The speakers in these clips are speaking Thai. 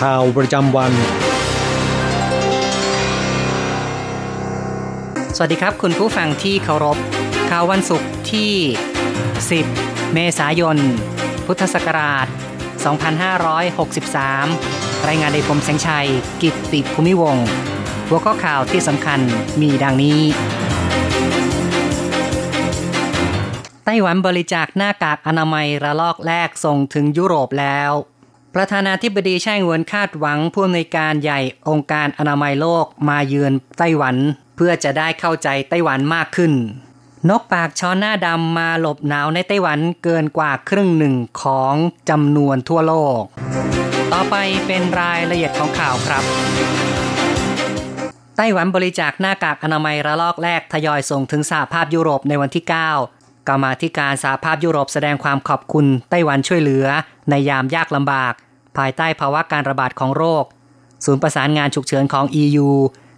ข่าวประจำวัน สวัสดีครับคุณผู้ฟังที่เคารพ ข่าววันศุกร์ที่ 10 เมษายน พุทธศักราช 2563 รายงานโดยผมแสงชัย กิตติภูมิวงศ์หัวข้อข่าวที่สำคัญมีดังนี้ ไต้หวันบริจาคหน้ากากอนามัยระลอกแรกส่งถึงยุโรปแล้ว ประธานาธิบดีไช่เหวินคาดหวังผู้อำนวยการใหญ่องค์การอนามัยโลกมาเยือนไต้หวัน เพื่อจะได้เข้าใจไต้หวันมากขึ้น นกปากช้อนหน้าดำมาหลบหนาวในไต้หวันเกินกว่าครึ่งหนึ่งของจำนวนทั่วโลก ต่อไปเป็นรายละเอียดของข่าวครับ ไต้หวันบริจาคหน้ากากอนามัยระลอกแรกทยอยส่งถึงสหภาพยุโรปในวันที่ 9กรรมาธิการสหภาพยุโรปแสดงความขอบคุณไต้หวันช่วยเหลือ ในยามยากลำบาก ภายใต้ภาวะการระบาดของโรค ศูนย์ประสานงานฉุกเฉินของ EU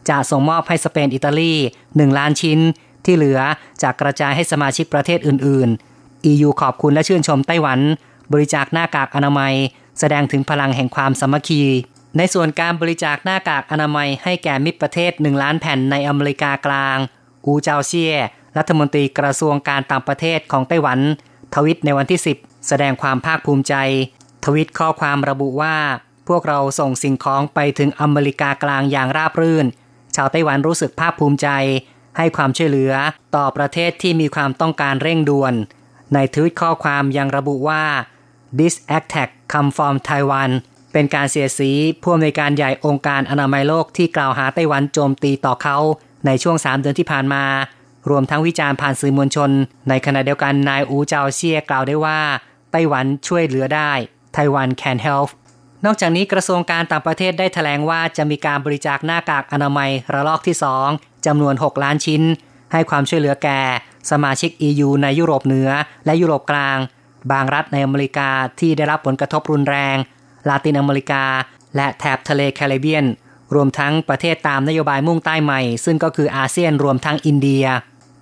จะส่งมอบให้สเปนอิตาลี 1 ล้านชิ้น ที่เหลือจะกระจายให้สมาชิกประเทศอื่น ๆ EU ขอบคุณและชื่นชมไต้หวัน บริจาคหน้ากากอนามัย แสดงถึงพลังแห่งความสามัคคี ในส่วนการบริจาคหน้ากากอนามัยให้แก่มิตรประเทศ 1 ล้านแผ่นในอเมริกากลาง อูเจาเซีย รัฐมนตรีกระทรวงการต่างประเทศของไต้หวัน ทวิตในวันที่ 10 แสดงความภาคภูมิใจ ทวิตข้อความระบุว่า พวกเราส่งสิ่งของไปถึงอเมริกากลางอย่างราบรื่น ชาวไต้หวันรู้สึกภาคภูมิใจ ให้ความช่วยเหลือต่อประเทศที่มีความต้องการเร่งด่วน ในทวิตข้อความยังระบุว่า this attack come from Taiwan เป็นการเสียสีผู้อำนวยการใหญ่องค์การอนามัยโลกที่กล่าวหาไต้หวันโจมตีต่อเขาในช่วง 3 เดือนที่ผ่านมา รวมทั้งวิจารณ์ผ่านสื่อมวลชน ในขณะเดียวกันนายอูเจาเซียกล่าวได้ว่า ไต้หวันช่วยเหลือได้ ไต้หวัน can help นอกจากนี้กระทรวงการต่างประเทศได้แถลงว่าจะมีการบริจาคหน้ากากอนามัยระลอกที่ 2จำนวน 6 ล้านชิ้น ให้ความช่วยเหลือแก่ สมาชิก EU ในยุโรปเหนือ และยุโรปกลาง บางรัฐในอเมริกาที่ได้รับผลกระทบรุนแรง ลาตินอเมริกา และแถบทะเลแคริบเบียน รวมทั้งประเทศตามนโยบายมุ่งใต้ใหม่ ซึ่งก็คืออาเซียนรวมทั้งอินเดีย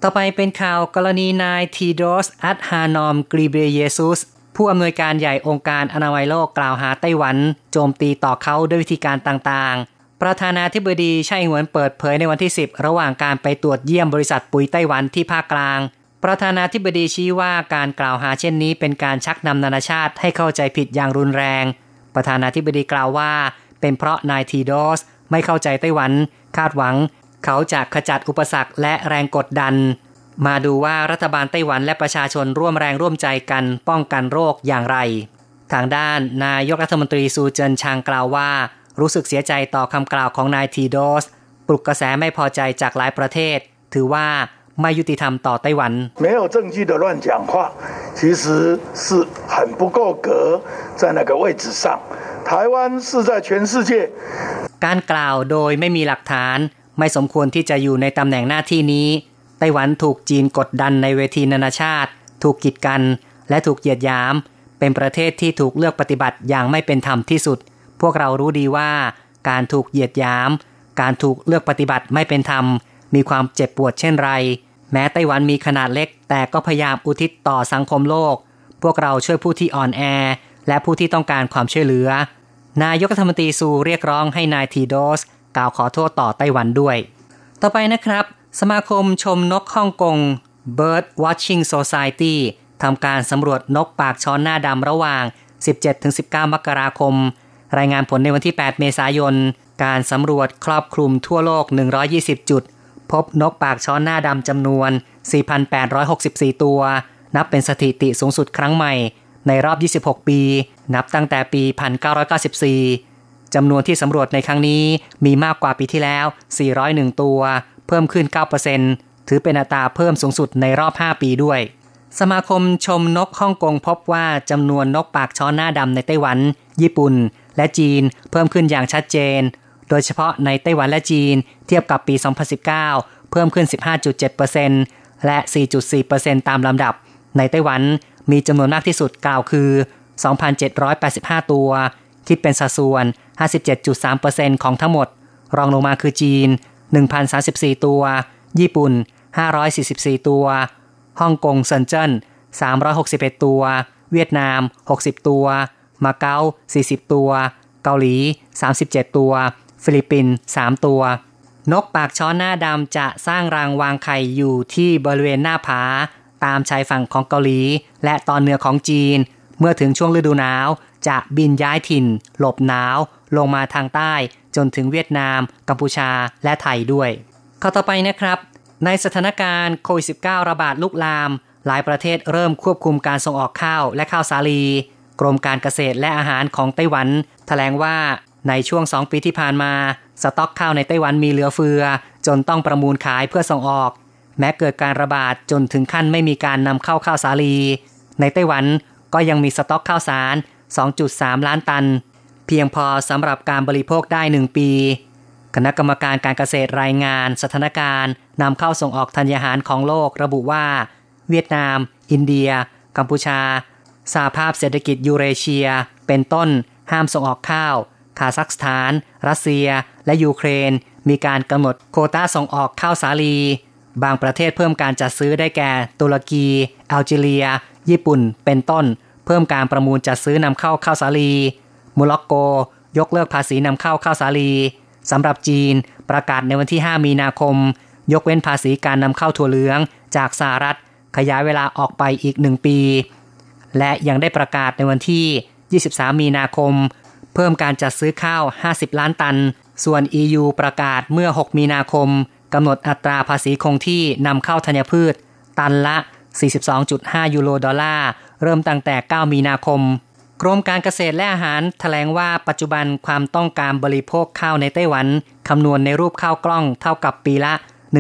ต่อไปเป็นข่าวกรณีนายทีโดส อัตฮานอม กรีเบเยซุส ผู้อำนวยการใหญ่องค์การอนามัยโลกกล่าวหาไต้หวัน โจมตีต่อเขาด้วยวิธีการต่างๆ ประธานาธิบดีไช่หวนเปิดเผยในวันที่ 10 ระหว่างการไปตรวจเยี่ยมบริษัทปุ๋ยไต้หวันที่ภาคกลาง ประธานาธิบดีชี้ว่าการกล่าวหาเช่นนี้ เป็นการชักนำนานาชาติให้เข้าใจผิดอย่างรุนแรง ประธานาธิบดีกล่าวว่า เป็นเพราะนายทีโดสไม่เข้าใจไต้หวัน คาดหวัง เขาจะขจัดอุปสรรคและแรงกดดัน มาดูว่ารัฐบาลไต้หวันและประชาชนร่วมแรงร่วมใจกันป้องกันโรคอย่างไร ทางด้านนายกรัฐมนตรีซูเจินชางกล่าวว่า รู้สึกเสียใจต่อคำกล่าวของนายทีโดส ปลุกกระแสไม่พอใจจากหลายประเทศ ถือว่าไม่ยุติธรรมต่อไต้หวัน没有证据的乱讲话，其实是很不够格在那个位置上。台湾是在全世界การกล่าวโดยไม่มีหลักฐาน ไม่สมควรที่จะอยู่ในตำแหน่งหน้าที่นี้ไต้หวันถูกจีนกดดันในเวทีนานาชาติ ถูกกีดกัน และถูกเหยียดหยาม เป็นประเทศที่ถูกเลือกปฏิบัติอย่างไม่เป็นธรรมที่สุด พวกเรารู้ดีว่าการถูกเหยียดหยาม การถูกเลือกปฏิบัติไม่เป็นธรรม มีความเจ็บปวดเช่นไร แม้ไต้หวันมีขนาดเล็ก แต่ก็พยายามอุทิศต่อสังคมโลก พวกเราช่วยผู้ที่อ่อนแอ และผู้ที่ต้องการความช่วยเหลือ นายกรัฐมนตรีซูเรียกร้องให้นายทีโดส กล่าวขอโทษต่อไต้หวันด้วย ต่อไปนะครับ สมาคมชมนกฮ่องกง Bird Watching Society ทำการสำรวจนกปากช้อนหน้าดำระหว่าง 17-19 มกราคม รายงานผลในวันที่ 8 เมษายน การสำรวจครอบคลุมทั่วโลก 120 จุด พบนกปากช้อนหน้าดำจำนวน 4,864 ตัว นับเป็นสถิติสูงสุดครั้งใหม่ ในรอบ 26 ปี นับตั้งแต่ปี 1994 จำนวนที่สำรวจในครั้งนี้มีมากกว่าปีที่แล้ว 401 ตัว เพิ่มขึ้น 9%ถือเป็นอัตราเพิ่มสูงสุดในรอบ 5 ปีด้วย สมาคมชมนกฮ่องกงพบว่าจำนวนนกปากช้อนหน้าดำในไต้หวัน ญี่ปุ่น และจีนเพิ่มขึ้นอย่างชัดเจน โดยเฉพาะในไต้หวันและจีนเทียบกับปี 2019 เพิ่มขึ้น 15.7%และ 4.4%ตามลำดับ ในไต้หวันมีจำนวนมากที่สุดกล่าวคือ 2,785 ตัว คิดเป็นสัดส่วน 57.3%ของทั้งหมด รองลงมาคือจีน 1,034 ตัว ญี่ปุ่น 544 ตัว ฮ่องกงเซินเจิ้น 361 ตัว เวียดนาม 60 ตัว มาเก๊า 40 ตัว เกาหลี 37 ตัว ฟิลิปปินส์ 3 ตัวนกปากช้อนหน้าดำจะสร้างรังวางไข่อยู่ที่บริเวณหน้าผา ตามชายฝั่งของเกาหลี และตอนเหนือของจีน เมื่อถึงช่วงฤดูหนาว จะบินย้ายถิ่น หลบหนาว ลงมาทางใต้จนถึงเวียดนาม กัมพูชาและไทยด้วย ข้อต่อไปนะครับ ในสถานการณ์โควิด -19 ระบาดลุกลาม หลายประเทศเริ่มควบคุมการส่งออกข้าวและข้าวสาลี กรมการเกษตรและอาหารของไต้หวัน แถลงว่าในช่วง 2 ปีที่ผ่านมา สต็อกข้าวในไต้หวันมีเหลือเฟือ จนต้องประมูลขายเพื่อส่งออก แม้เกิดการระบาดจนถึงขั้นไม่มีการนำเข้าข้าวสาลี ในไต้หวันก็ยังมีสต็อกข้าวสาร 2.3 ล้านตัน เพียงพอสำหรับการบริโภคได้ 1 ปี คณะกรรมการการเกษตรรายงาน สถานการณ์นำเข้าส่งออกธัญญาหารของโลกระบุว่า เวียดนาม อินเดีย กัมพูชาสหภาพเศรษฐกิจยูเรเชีย เป็นต้น ห้ามส่งออกข้าว คาซัคสถาน รัสเซีย และยูเครน มีการกำหนดโคต้าส่งออกข้าวสาลี บางประเทศเพิ่มการจัดซื้อได้แก่ ตุรกี แอลจีเรีย ญี่ปุ่น เป็นต้น เพิ่มการประมูลจัดซื้อนำเข้าข้าวสาลี โมร็อกโก ยกเลิกภาษีนำเข้าข้าวสาลีสำหรับจีนประกาศในวันที่ 5 มีนาคม ยกเว้นภาษีการนำเข้าถั่วเหลืองจากสหรัฐ ขยายเวลาออกไปอีกหนึ่งปี และยังได้ประกาศในวันที่ 23 มีนาคม เพิ่มการจัดซื้อข้าว 50 ล้านตัน ส่วน EU ประกาศเมื่อ 6 มีนาคมกำหนดอัตราภาษีคงที่นำเข้าธัญพืช ตันละ 42.5 ยูโรดอลลาร์ เริ่มตั้งแต่ 9 มีนาคม กรมการเกษตรและอาหารแถลงว่าปัจจุบันความต้องการบริโภคข้าวในไต้หวัน คำนวณในรูปข้าวกล้องเท่ากับปีละ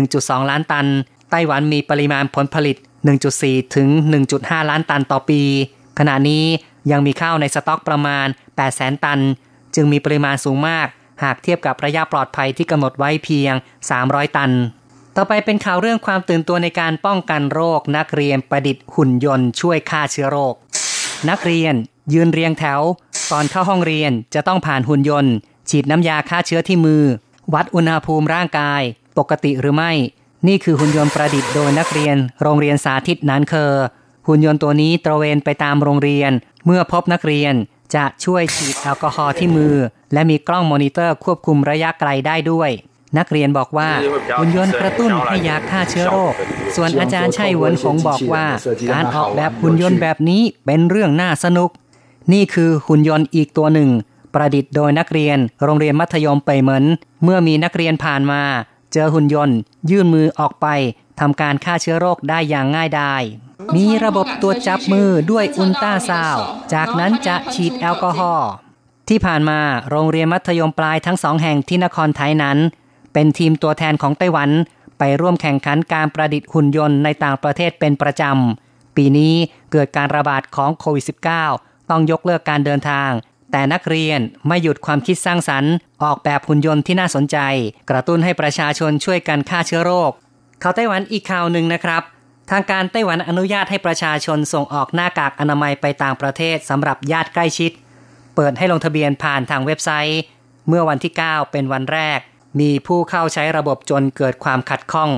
1.2 ล้านตัน ไต้หวันมีปริมาณผลผลิต 1.4 ถึง 1.5 ล้านตันต่อปี ขณะนี้ยังมีข้าวในสต็อกประมาณ 800,000 ตัน จึงมีปริมาณสูงมาก หากเทียบกับระยะปลอดภัยที่กำหนดไว้เพียง 300 ตัน ต่อไปเป็นข่าวเรื่องความตื่นตัวในการป้องกันโรค นักเรียนประดิษฐ์หุ่นยนต์ช่วยฆ่าเชื้อโรค นักเรียน ยืนเรียงแถว ก่อนเข้าห้องเรียนจะต้องผ่านหุ่นยนต์ ฉีดน้ำยาฆ่าเชื้อที่มือ วัดอุณหภูมิร่างกาย ปกติหรือไม่ นี่คือหุ่นยนต์ประดิษฐ์โดยนักเรียน โรงเรียนสาธิตนานเคอหุ่นยนต์ตัวนี้ตระเวนไปตามโรงเรียน เมื่อพบนักเรียนจะช่วยฉีดแอลกอฮอล์ที่มือ และมีกล้องมอนิเตอร์ควบคุมระยะไกลได้ด้วย นักเรียนบอกว่าหุ่นยนต์กระตุ้นให้ยาฆ่าเชื้อโรค ส่วนอาจารย์ชัยเวินหงบอกว่า การออกแบบหุ่นยนต์แบบนี้เป็นเรื่องน่าสนุก นี่คือหุ่นยนต์อีกตัวหนึ่ง ประดิษฐ์โดยนักเรียนโรงเรียนมัธยมไปเหมือน เมื่อมีนักเรียนผ่านมา เจอหุ่นยนต์ ยื่นมือออกไปทำการฆ่าเชื้อโรคได้อย่างง่ายดายมีระบบตัวจับมือด้วยอุลตราซาวด์จากนั้นจะฉีดแอลกอฮอล์ที่ผ่านมาโรงเรียนมัธยมปลายทั้งสองแห่งที่นครไทยนั้น เป็นทีมตัวแทนของไต้หวัน ไปร่วมแข่งขันการประดิษฐ์หุ่นยนต์ในต่างประเทศเป็นประจำ ปีนี้เกิดการระบาดของโควิด -19 ต้องยกเลิกการเดินทาง แต่นักเรียนไม่หยุดความคิดสร้างสรรค์ ออกแบบหุ่นยนต์ที่น่าสนใจ กระตุ้นให้ประชาชนช่วยกันฆ่าเชื้อโรค ข่าวไต้หวันอีกข่าวหนึ่งนะครับ ทางการไต้หวันอนุญาตให้ประชาชนส่งออกหน้ากากอนามัยไปต่างประเทศสำหรับญาติใกล้ชิด เปิดให้ลงทะเบียนผ่านทางเว็บไซต์ เมื่อวันที่ 9 เป็นวันแรก มีผู้เข้าใช้ระบบจนเกิดความขัดข้อง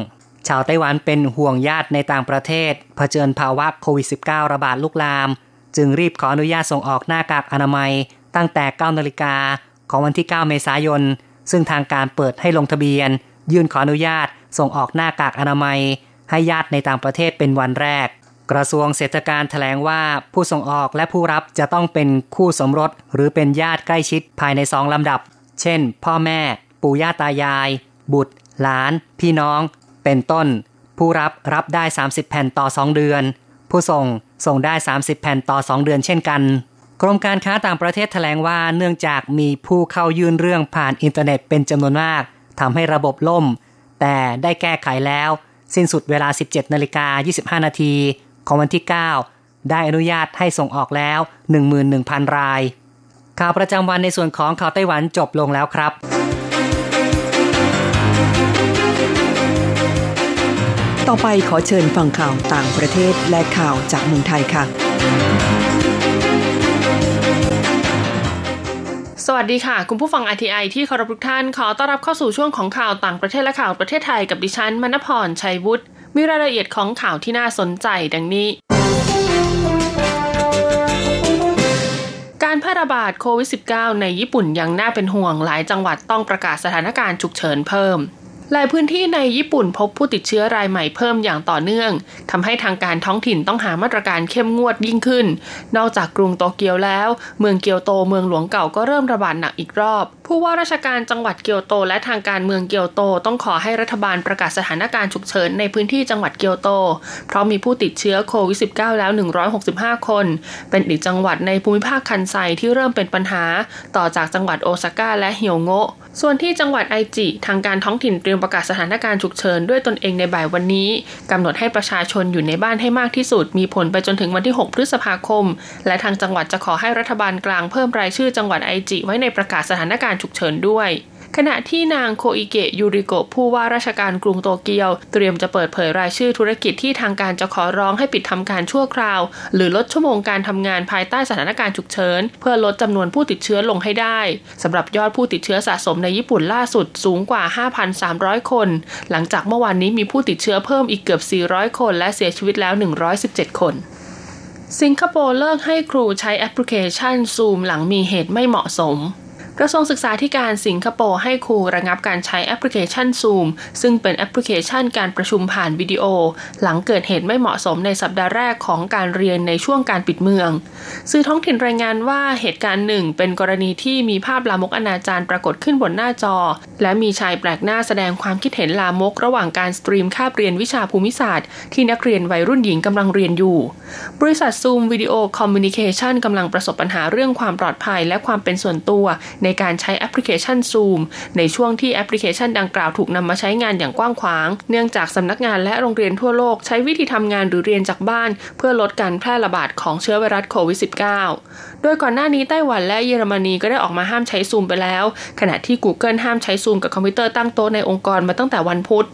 ชาวไต้หวันเป็นห่วงญาติในต่างประเทศเผชิญภาวะโควิด -19 ระบาดลุกลาม จึงรีบขออนุญาตส่งออกหน้ากากอนามัย ตั้งแต่ 9 นาฬิกาของวันที่ 9 เมษายน ซึ่งทางการเปิดให้ลงทะเบียน ยื่นขออนุญาตส่งออกหน้ากากอนามัย ให้ญาติในต่างประเทศเป็นวันแรก กระทรวงเศรษฐการแถลงว่าผู้ส่งออกและผู้รับจะต้องเป็นคู่สมรส หรือเป็นญาติใกล้ชิดภายในสองลำดับ เช่น พ่อแม่ ปู่ย่าตายาย บุตร หลาน พี่น้อง เป็นต้น ผู้รับรับได้ 30 แผ่นต่อ 2 เดือน ผู้ส่งส่งได้ 30 แผ่นต่อ 2 เดือนเช่นกัน กรมการค้าต่างประเทศแถลงว่าเนื่องจากมีผู้เข้ายื่นเรื่องผ่านอินเทอร์เน็ตเป็นจำนวนมากทำให้ระบบล่ม แต่ได้แก้ไขแล้ว สิ้นสุดเวลา 17นาฬิกา25 นาทีของวันที่ 9 ได้อนุญาตให้ส่งออกแล้ว 11,000 ราย ข่าวประจำวันในส่วนของข่าวไต้หวันจบลงแล้วครับ ต่อไปขอเชิญฟังข่าวต่างประเทศและข่าวจากเมืองไทยค่ะ สวัสดีค่ะ คุณผู้ฟัง RTI ที่เคารพทุกท่าน ขอต้อนรับเข้าสู่ช่วงของข่าวต่างประเทศและข่าวประเทศไทยกับดิฉันมณพรชัยวุฒิมีรายละเอียดของข่าวที่น่าสนใจดังนี้การแพร่ระบาดโควิด -19 ในญี่ปุ่นยังน่าเป็นห่วงหลายจังหวัดต้องประกาศสถานการณ์ฉุกเฉินเพิ่ม หลายพื้นที่ในญี่ปุ่นพบผู้ติดเชื้อรายใหม่เพิ่มอย่างต่อเนื่องทำให้ทางการท้องถิ่นต้องหามาตรการเข้มงวดยิ่งขึ้น นอกจากกรุงโตเกียวแล้ว เมืองเกียวโตเมืองหลวงเก่าก็เริ่มระบาดหนักอีกรอบ ผู้ว่าราชการจังหวัดเกียวโต และทางการเมืองเกียวโตต้องขอให้รัฐบาลประกาศสถานการณ์ฉุกเฉินในพื้นที่จังหวัดเกียวโต เพราะมีผู้ติดเชื้อโควิด -19 แล้ว 165 คน เป็นอีกจังหวัดในภูมิภาคคันไซที่เริ่มเป็นปัญหา ต่อจากจังหวัดโอซาก้าและเฮียวโงะ ส่วนที่จังหวัดไอจิ ทางการท้องถิ่นเตรียมประกาศสถานการณ์ฉุกเฉินด้วยตนเองในบ่ายวันนี้ กำหนดให้ประชาชนอยู่ในบ้านให้มากที่สุด มีผลไปจนถึงวันที่ 6 พฤษภาคม และทางจังหวัดจะขอให้รัฐบาลกลางเพิ่มรายชื่อจังหวัดไอจิ ไว้ในประกาศสถานการณ์ฉุกเฉินด้วย ขณะที่นางโคอิเกะยูริโกะผู้ว่าราชการกรุงโตเกียว เตรียมจะเปิดเผยรายชื่อธุรกิจที่ทางการจะขอร้องให้ปิดทำการชั่วคราว หรือลดชั่วโมงการทำงานภายใต้สถานการณ์ฉุกเฉิน เพื่อลดจำนวนผู้ติดเชื้อลงให้ได้สำหรับยอดผู้ติดเชื้อสะสมในญี่ปุ่นล่าสุดสูงกว่า 5,300 คน หลังจากเมื่อวานนี้มีผู้ติดเชื้อเพิ่มอีกเกือบ 400 คน และเสียชีวิตแล้ว 117 คนสิงคโปร์เลิกให้ครูใช้แอปพลิเคชันซูมหลังมีเหตุไม่เหมาะสม กระทรวงศึกษาธิการสิงคโปร์ให้ครูระงับการใช้แอปพลิเคชัน Zoom ซึ่งเป็นแอปพลิเคชันการประชุมผ่านวิดีโอ หลังเกิดเหตุไม่เหมาะสมในสัปดาห์แรกของการเรียนในช่วงการปิดเมือง สื่อท้องถิ่นรายงานว่าเหตุการณ์หนึ่งเป็นกรณีที่มีภาพลามกอนาจารปรากฏขึ้นบนหน้าจอ และมีชายแปลกหน้าแสดงความคิดเห็นลามก ระหว่างการสตรีมคาบเรียนวิชาภูมิศาสตร์ ที่นักเรียนวัยรุ่นหญิงกำลังเรียนอยู่ บริษัท Zoom Video Communication กำลังประสบปัญหาเรื่องความปลอดภัยและความเป็นส่วนตัวในการใช้แอปพลิเคชัน Zoom ในช่วงที่แอปพลิเคชันดังกล่าวถูกนำมาใช้งานอย่างกว้างขวาง เนื่องจากสำนักงานและโรงเรียนทั่วโลกใช้วิธีทำงานหรือเรียนจากบ้าน เพื่อลดการแพร่ระบาดของเชื้อไวรัสโควิด -19 โดยก่อนหน้านี้ไต้หวันและเยอรมนีก็ได้ออกมาห้ามใช้ซูมไปแล้ว ขณะที่ Google ห้ามใช้ซูมกับคอมพิวเตอร์ตั้งโต๊ะในองค์กรมาตั้งแต่วันพุธ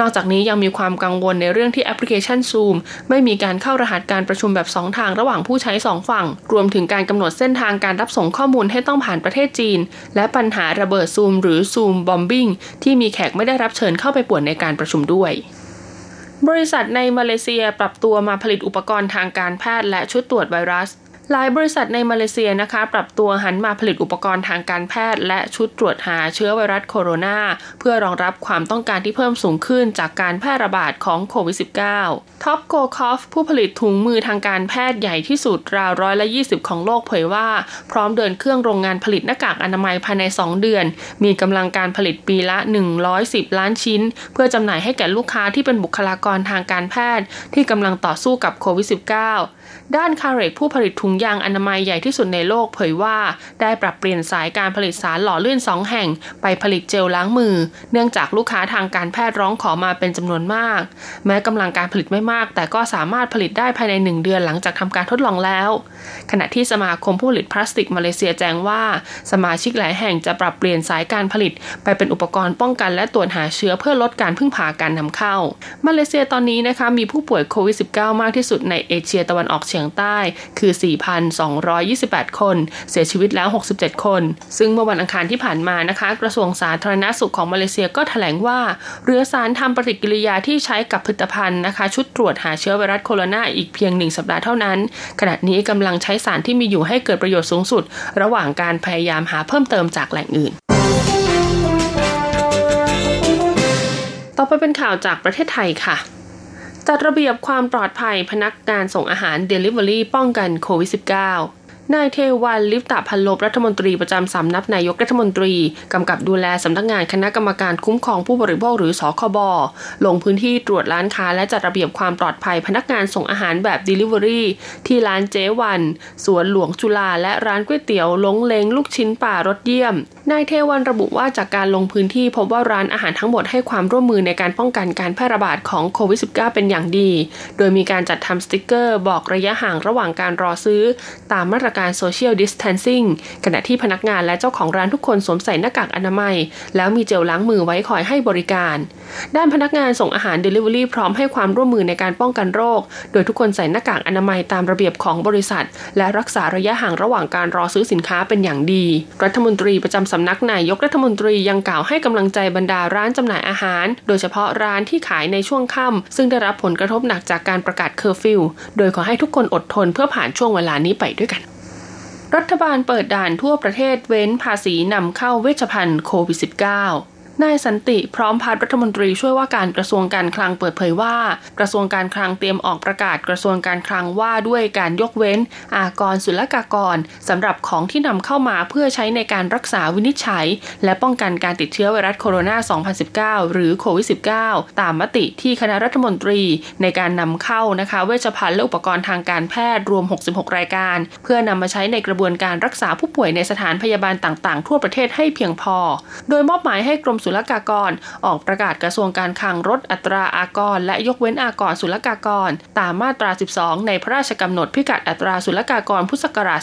นอกจากนี้ยังมีความกังวลในเรื่องที่แอปพลิเคชันซูมไม่มีการเข้ารหัสการประชุมแบบ 2 ทางระหว่างผู้ใช้ 2 ฝั่ง รวมถึงการกำหนดเส้นทางการรับส่งข้อมูลให้ต้องผ่านประเทศจีน และปัญหาระเบิดซูมหรือซูมบอมบิงที่มีแขกไม่ได้รับเชิญเข้าไปป่วนในการประชุมด้วยบริษัทในมาเลเซียปรับตัวมาผลิตอุปกรณ์ทางการแพทย์และชุดตรวจไวรัส หลายบริษัทในมาเลเซียนะคะ ปรับตัวหันมาผลิตอุปกรณ์ทางการแพทย์ และชุดตรวจหาเชื้อไวรัสโคโรนาเพื่อรองรับความต้องการที่เพิ่มสูงขึ้นจากการแพร่ระบาดของโควิด -19 ท็อปโกคอฟผู้ผลิตถุงมือทางการแพทย์ใหญ่ที่สุดราวร้อยละ20 ของโลกเผยว่า พร้อมเดินเครื่องโรงงานผลิตหน้ากากอนามัยภายใน 2 เดือน มีกำลังการผลิตปีละ 110 ล้านชิ้น เพื่อจำหน่ายให้แก่ลูกค้าที่เป็นบุคลากรทางการแพทย์ ที่กำลังต่อสู้กับโควิด -19 ด้านคาเรกผู้ผลิตถุงยางอนามัยใหญ่ที่สุดในโลกเผยว่า ได้ปรับเปลี่ยนสายการผลิตสารหล่อลื่นสองแห่ง ไปผลิตเจลล้างมือ เนื่องจากลูกค้าทางการแพทย์ร้องขอมาเป็นจำนวนมาก แม้กำลังการผลิตไม่มาก แต่ก็สามารถผลิตได้ภายในหนึ่งเดือนหลังจากทำการทดลองแล้ว ขณะที่สมาคมผู้ผลิตพลาสติกมาเลเซียแจ้งว่า สมาชิกหลายแห่งจะปรับเปลี่ยนสายการผลิต ไปเป็นอุปกรณ์ป้องกัน และตรวจหาเชื้อเพื่อลดการพึ่งพาการนำเข้า มาเลเซียตอนนี้นะคะมีผู้ป่วยโควิด -19 มากที่สุดในเอเชียตะวันออกเฉียงใต้คือ4,228 คน เสียชีวิตแล้ว 67 คน ซึ่งเมื่อวันอังคารที่ผ่านมานะคะ กระทรวงสาธารณาสุขของมาเลเซียก็ถแถลงว่า เรือสารทำปฏิกิริยาที่ใช้กับผลิตภัณฑ์นะคะ ชุดตรวจหาเชื้อไวรัสโคโรนาอีกเพียงหนึ่งสัปดาห์เท่านั้น ขณะนี้กำลังใช้สารที่มีอยู่ให้เกิดประโยชน์สูงสุด ระหว่างการพยายามหาเพิ่มเติมจากแหล่งอื่นต่อไปเป็นข่าวจากประเทศไทยค่ะ จัดระเบียบความปลอดภัยพนักงานส่งอาหาร Delivery ป้องกันโควิด -19 นายเทวันลิปตาพันลบรัฐมนตรีประจำสำนักนายกรัฐมนตรี กำกับดูแลสำนักงานคณะกรรมการคุ้มครองผู้บริโภคหรือสคบลงพื้นที่ตรวจร้านค้าและจัดระเบียบความปลอดภัยพนักงานส่งอาหารแบบ Delivery ที่ร้านเจวัน สวนหลวงจุฬาและร้านก๋วยเตี๋ยวลงเลงลูกชิ้นป่ารสเยี่ยมนายเทวันระบุว่าจากการลงพื้นที่พบว่าร้านอาหารทั้งหมดให้ความร่วมมือในการป้องกันการแพร่ระบาดของโควิด -19 เป็นอย่างดี โดยมีการจัดทำสติกเกอร์ บอกระยะห่างระหว่างการรอซื้อ ตามมาตรการ Social Distancing ขณะที่พนักงานและเจ้าของร้านทุกคนสวมใส่หน้ากากอนามัย แล้วมีเจลล้างมือไว้คอยให้บริการ ด้านพนักงานส่งอาหาร Delivery พร้อมให้ความร่วมมือในการป้องกันโรค โดยทุกคนใส่หน้ากากอนามัยตามระเบียบของบริษัท และรักษาระยะห่างระหว่างการรอซื้อสินค้าเป็นอย่างดี รัฐมนตรีประจำสำนักนายกรัฐมนตรียังกล่าวให้กำลังใจบรรดาร้านจำหน่ายอาหาร โดยเฉพาะร้านที่ขายในช่วงค่ำซึ่งได้รับผลกระทบหนักจากการประกาศเคอร์ฟิวโดยขอให้ทุกคนอดทนเพื่อผ่านช่วงเวลานี้ไปด้วยกันรัฐบาลเปิดด่านทั่วประเทศเว้นภาษีนำเข้าเวชภัณฑ์โควิด -19 นายสันติพร้อมพัฒรัฐมนตรีช่วยว่าการกระทรวงการคลังเปิดเผยว่า กระทรวงการคลังเตรียมออกประกาศกระทรวงการคลังว่าด้วยการยกเว้น อากรศุลกากรสำหรับของที่นำเข้ามาเพื่อใช้ในการรักษาวินิจฉัย และป้องกันการติดเชื้อไวรัสโคโรนา 2019 หรือโควิด -19 ตามมติที่คณะรัฐมนตรีในการนำเข้านะคะเวชภัณฑ์และอุปกรณ์ทางการแพทย์รวม 66 รายการ เพื่อนำมาใช้ในกระบวนการรักษาผู้ป่วยในสถานพยาบาลต่าง ๆ ทั่วประเทศให้เพียงพอ โดยมอบหมายให้กรมศุลกากร ออกประกาศกระทรวงการคลังลดอัตราอากร และยกเว้นอากรศุลกากร ตามมาตรา 12 ในพระราชกำหนดพิกัดอัตราศุลกากรพุทธศักราช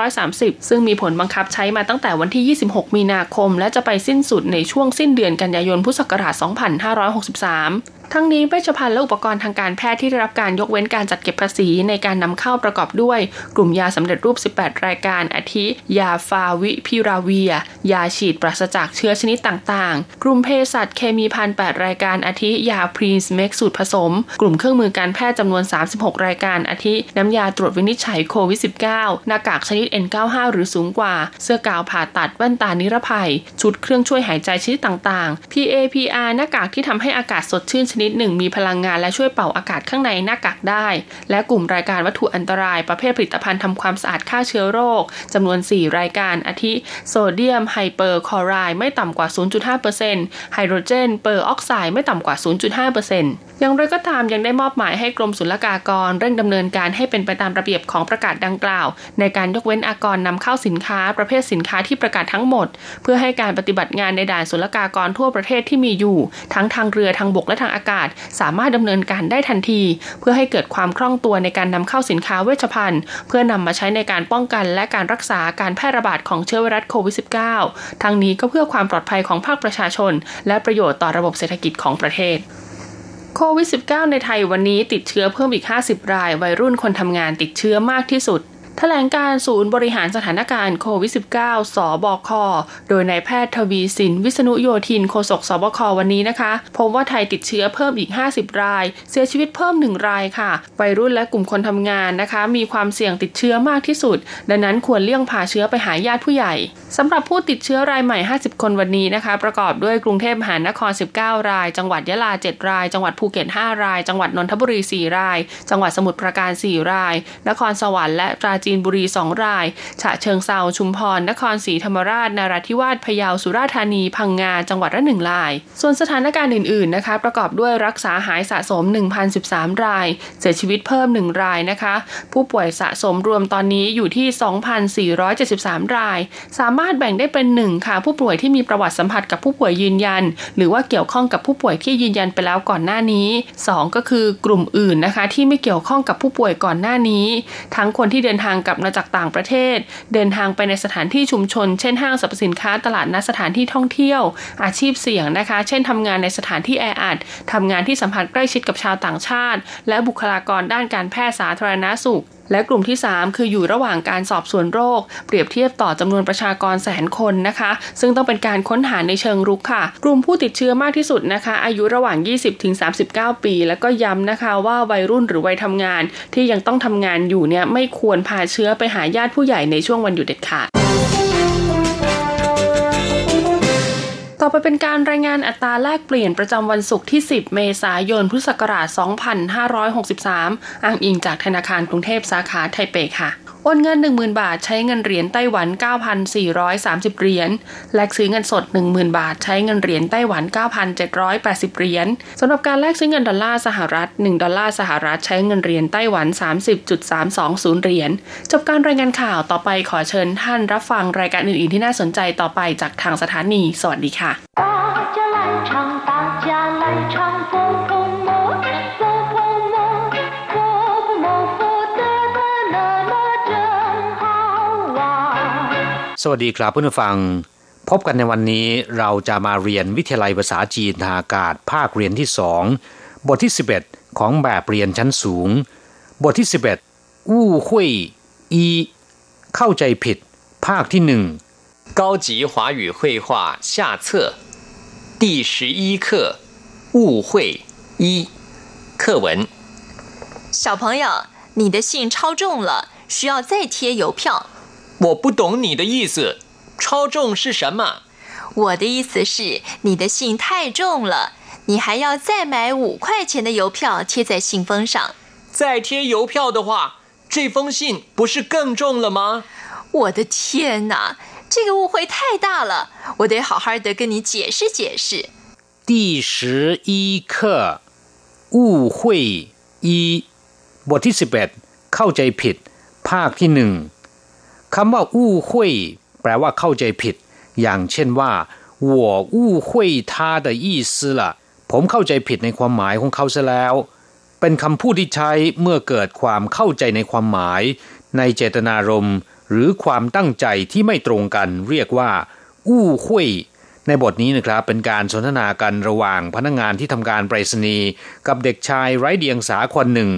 2530 ซึ่งมีผลบังคับใช้มาตั้งแต่วันที่ 26 มีนาคม และจะไปสิ้นสุดในช่วงสิ้นเดือนกันยายนพุทธศักราช 2563 ทั้งนี้เวชภัณฑ์และอุปกรณ์ทางการแพทย์ที่ได้รับการยกเว้นการจัดเก็บภาษีในการนำเข้าประกอบด้วย กลุ่มยาสำเร็จรูป 18 รายการอาทิ ยาฟาวิพิราเวีย ยาฉีดปราศจากเชื้อชนิดต่างๆ กลุ่มเภสัชเคมีพัน8รายการอาทิ ยาพรีนสเม็กสูตรผสม กลุ่มเครื่องมือการแพทย์จำนวน 36 รายการอาทิ น้ำยาตรวจวินิจฉัยโควิด -19 หน้ากากชนิด N95 หรือสูงกว่า เสื้อกาวผ่าตัดแว่นตานิรภัย ชุดเครื่องช่วยหายใจชนิดต่างๆ PAPR หน้ากากที่ทำให้อากาศสดชื่นชนิดหนึ่งมีพลังงานและช่วยเป่าอากาศข้างในหน้ากากได้ และกลุ่มรายการวัตถุอันตรายประเภทผลิตภัณฑ์ทำความสะอาดฆ่าเชื้อโรคจำนวน 4 รายการอาทิโซเดียมไฮเปอร์คลอไรด์ไม่ต่ำกว่า 0.5%ไฮโดรเจน เปอร์ออกไซด์ไม่ต่ำกว่า 0.5% อย่างไรก็ตามยังได้มอบหมายให้กรมศุลกากรเร่งดำเนินการให้เป็นไปตามระเบียบของประกาศดังกล่าว ในการยกเว้นอากรนำเข้าสินค้า ประเภทสินค้าที่ประกาศทั้งหมด เพื่อให้การปฏิบัติงานในด่านศุลกากรทั่วประเทศที่มีอยู่ ทั้งทางเรือทางบกและทางอากาศ สามารถดำเนินการได้ทันที เพื่อให้เกิดความคล่องตัวในการนำเข้าสินค้าเวชภัณฑ์ เพื่อนำมาใช้ในการป้องกันและการรักษาการแพร่ระบาดของเชื้อไวรัสโควิด -19 ทั้งนี้ก็เพื่อความปลอดภัยของภาคประชาชน และประโยชน์ต่อระบบเศรษฐกิจของประเทศ โควิด -19 ในไทยวันนี้ติดเชื้อเพิ่มอีก 50 ราย วัยรุ่นคนทำงานติดเชื้อมากที่สุด แถลงการศูนย์บริหารสถานการณ์โควิด -19 สบค โดยนายแพทย์ทวีสิน วิษณุโยธินโฆษกสบค วันนี้นะคะ พบว่าไทยติดเชื้อเพิ่มอีก 50 ราย เสียชีวิตเพิ่ม 1 รายค่ะ วัยรุ่นและกลุ่มคนทำงานนะคะ มีความเสี่ยงติดเชื้อมากที่สุด ดังนั้นควรเลี่ยงพาเชื้อไปหาญาติผู้ใหญ่สำหรับผู้ติดเชื้อรายใหม่ 50 คนวันนี้นะคะ ประกอบด้วยกรุงเทพมหานคร 19 ราย จังหวัดยะลา 7 ราย จังหวัดภูเก็ต 5 ราย จังหวัดนนทบุรี 4 ราย จังหวัดสมุทรปราการ 4 ราย นครสวรรค์และปราจีนบุรี 2 ราย ฉะเชิงเซาชุมพร นครศรีธรรมราช นาราธิวาส พะเยา สุราษฎร์ธานี พังงา จังหวัดละหนึ่งราย ส่วนสถานการณ์อื่นๆนะคะ ประกอบด้วยรักษาหายสะสม 1,013 ราย เสียชีวิตเพิ่ม 1 รายนะคะ ผู้ป่วยสะสมรวมตอนนี้อยู่ที่ 2,473 ราย สามารถแบ่งได้เป็น 1 ค่ะ ผู้ป่วยที่มีประวัติสัมผัสกับผู้ป่วยยืนยัน หรือว่าเกี่ยวข้องกับผู้ป่วยที่ยืนยันไปแล้วก่อนหน้านี้ 2 ก็คือกลุ่มอื่นนะคะ ที่ไม่เกี่ยวข้องกับผู้ป่วยก่อนหน้านี้ ทั้งคนที่เดินทางกลับมาจากต่างประเทศ เดินทางไปในสถานที่ชุมชน เช่นห้างสรรพสินค้าตลาดนัดสถานที่ท่องเที่ยว อาชีพเสี่ยงนะคะ เช่นทำงานในสถานที่แออัดทำงานที่สัมผัสใกล้ชิดกับชาวต่างชาติ และบุคลากรด้านการแพทย์สาธารณาสุข และกลุ่มที่ 3 คืออยู่ระหว่างการสอบสวนโรค เปรียบเทียบต่อจำนวนประชากรแสนคนนะคะ ซึ่งต้องเป็นการค้นหาในเชิงรุกค่ะ กลุ่มผู้ติดเชื้อมากที่สุดนะคะ อายุระหว่าง 20-39 ปี แล้วก็ย้ำนะคะว่าวัยรุ่นหรือวัยทำงาน ที่ยังต้องทำงานอยู่เนี่ยไม่ควรพาเชื้อไปหาญาติผู้ใหญ่ในช่วงวันหยุดเด็ดขาด ออไปเป็นการรายงานอัตราแลกเปลี่ยนประจำวันศุกร์ที่ 10 เมษายน พุทธศักราช 2563 อ้างอิงจากธนาคารกรุงเทพสาขาไทเปค่ะ โอนเงิน 10,000 บาทใช้เงินเหรียญไต้หวัน 9,430 เหรียญ แลกซื้อเงินสด 10,000 บาท ใช้เงินเหรียญไต้หวัน 9,780 เหรียญสำหรับการแลกซื้อเงินดอลลาร์สหรัฐ 1 ดอลลาร์สหรัฐใช้เงินเหรียญไต้หวัน 30.320 เหรียญ จบการรายงานข่าวต่อไปขอเชิญท่านรับฟังรายการอื่นๆที่น่าสนใจต่อไปจากทางสถานี สวัสดีค่ะ สวัสดีครับเพื่อนฟัง พบกันในวันนี้เราจะมาเรียนวิทยาลัยภาษาจีนทางอากาศภาคเรียนที่สองบทที่ 11 ของแบบเรียนชั้นสูง บทที่ 11อู้หุยอีเข้าใจผิด ภาคที่หนึ่ง高级华语绘画下册第十一课误会一课文小朋友，你的信超重了，需要再贴邮票。 我不懂你的意思，超重是什么？我的意思是你的信太重了，你还要再买五块钱的邮票贴在信封上。再贴邮票的话，这封信不是更重了吗？我的天哪，这个误会太大了，我得好好的跟你解释解释。第十一课误会一บทที่สิบเอ็ดเข้าใจผิด ภาคที่หนึ่ง คำว่าอู้หุยแปลว่าเข้าใจผิด อย่างเช่นว่า我误会他的意思了ผมเข้าใจผิดในความหมายของเขาซะแล้ว เป็นคำพูดที่ใช้เมื่อเกิดความเข้าใจในความหมาย ในเจตนารมณ์ หรือความตั้งใจที่ไม่ตรงกัน เรียกว่า อู้หุยในบทนี้นะครับเป็นการสนทนากันระหว่างพนักงงานที่ทำการไปรษณีย์กับเด็กชายไร้เดียงสาคนหนึ่ง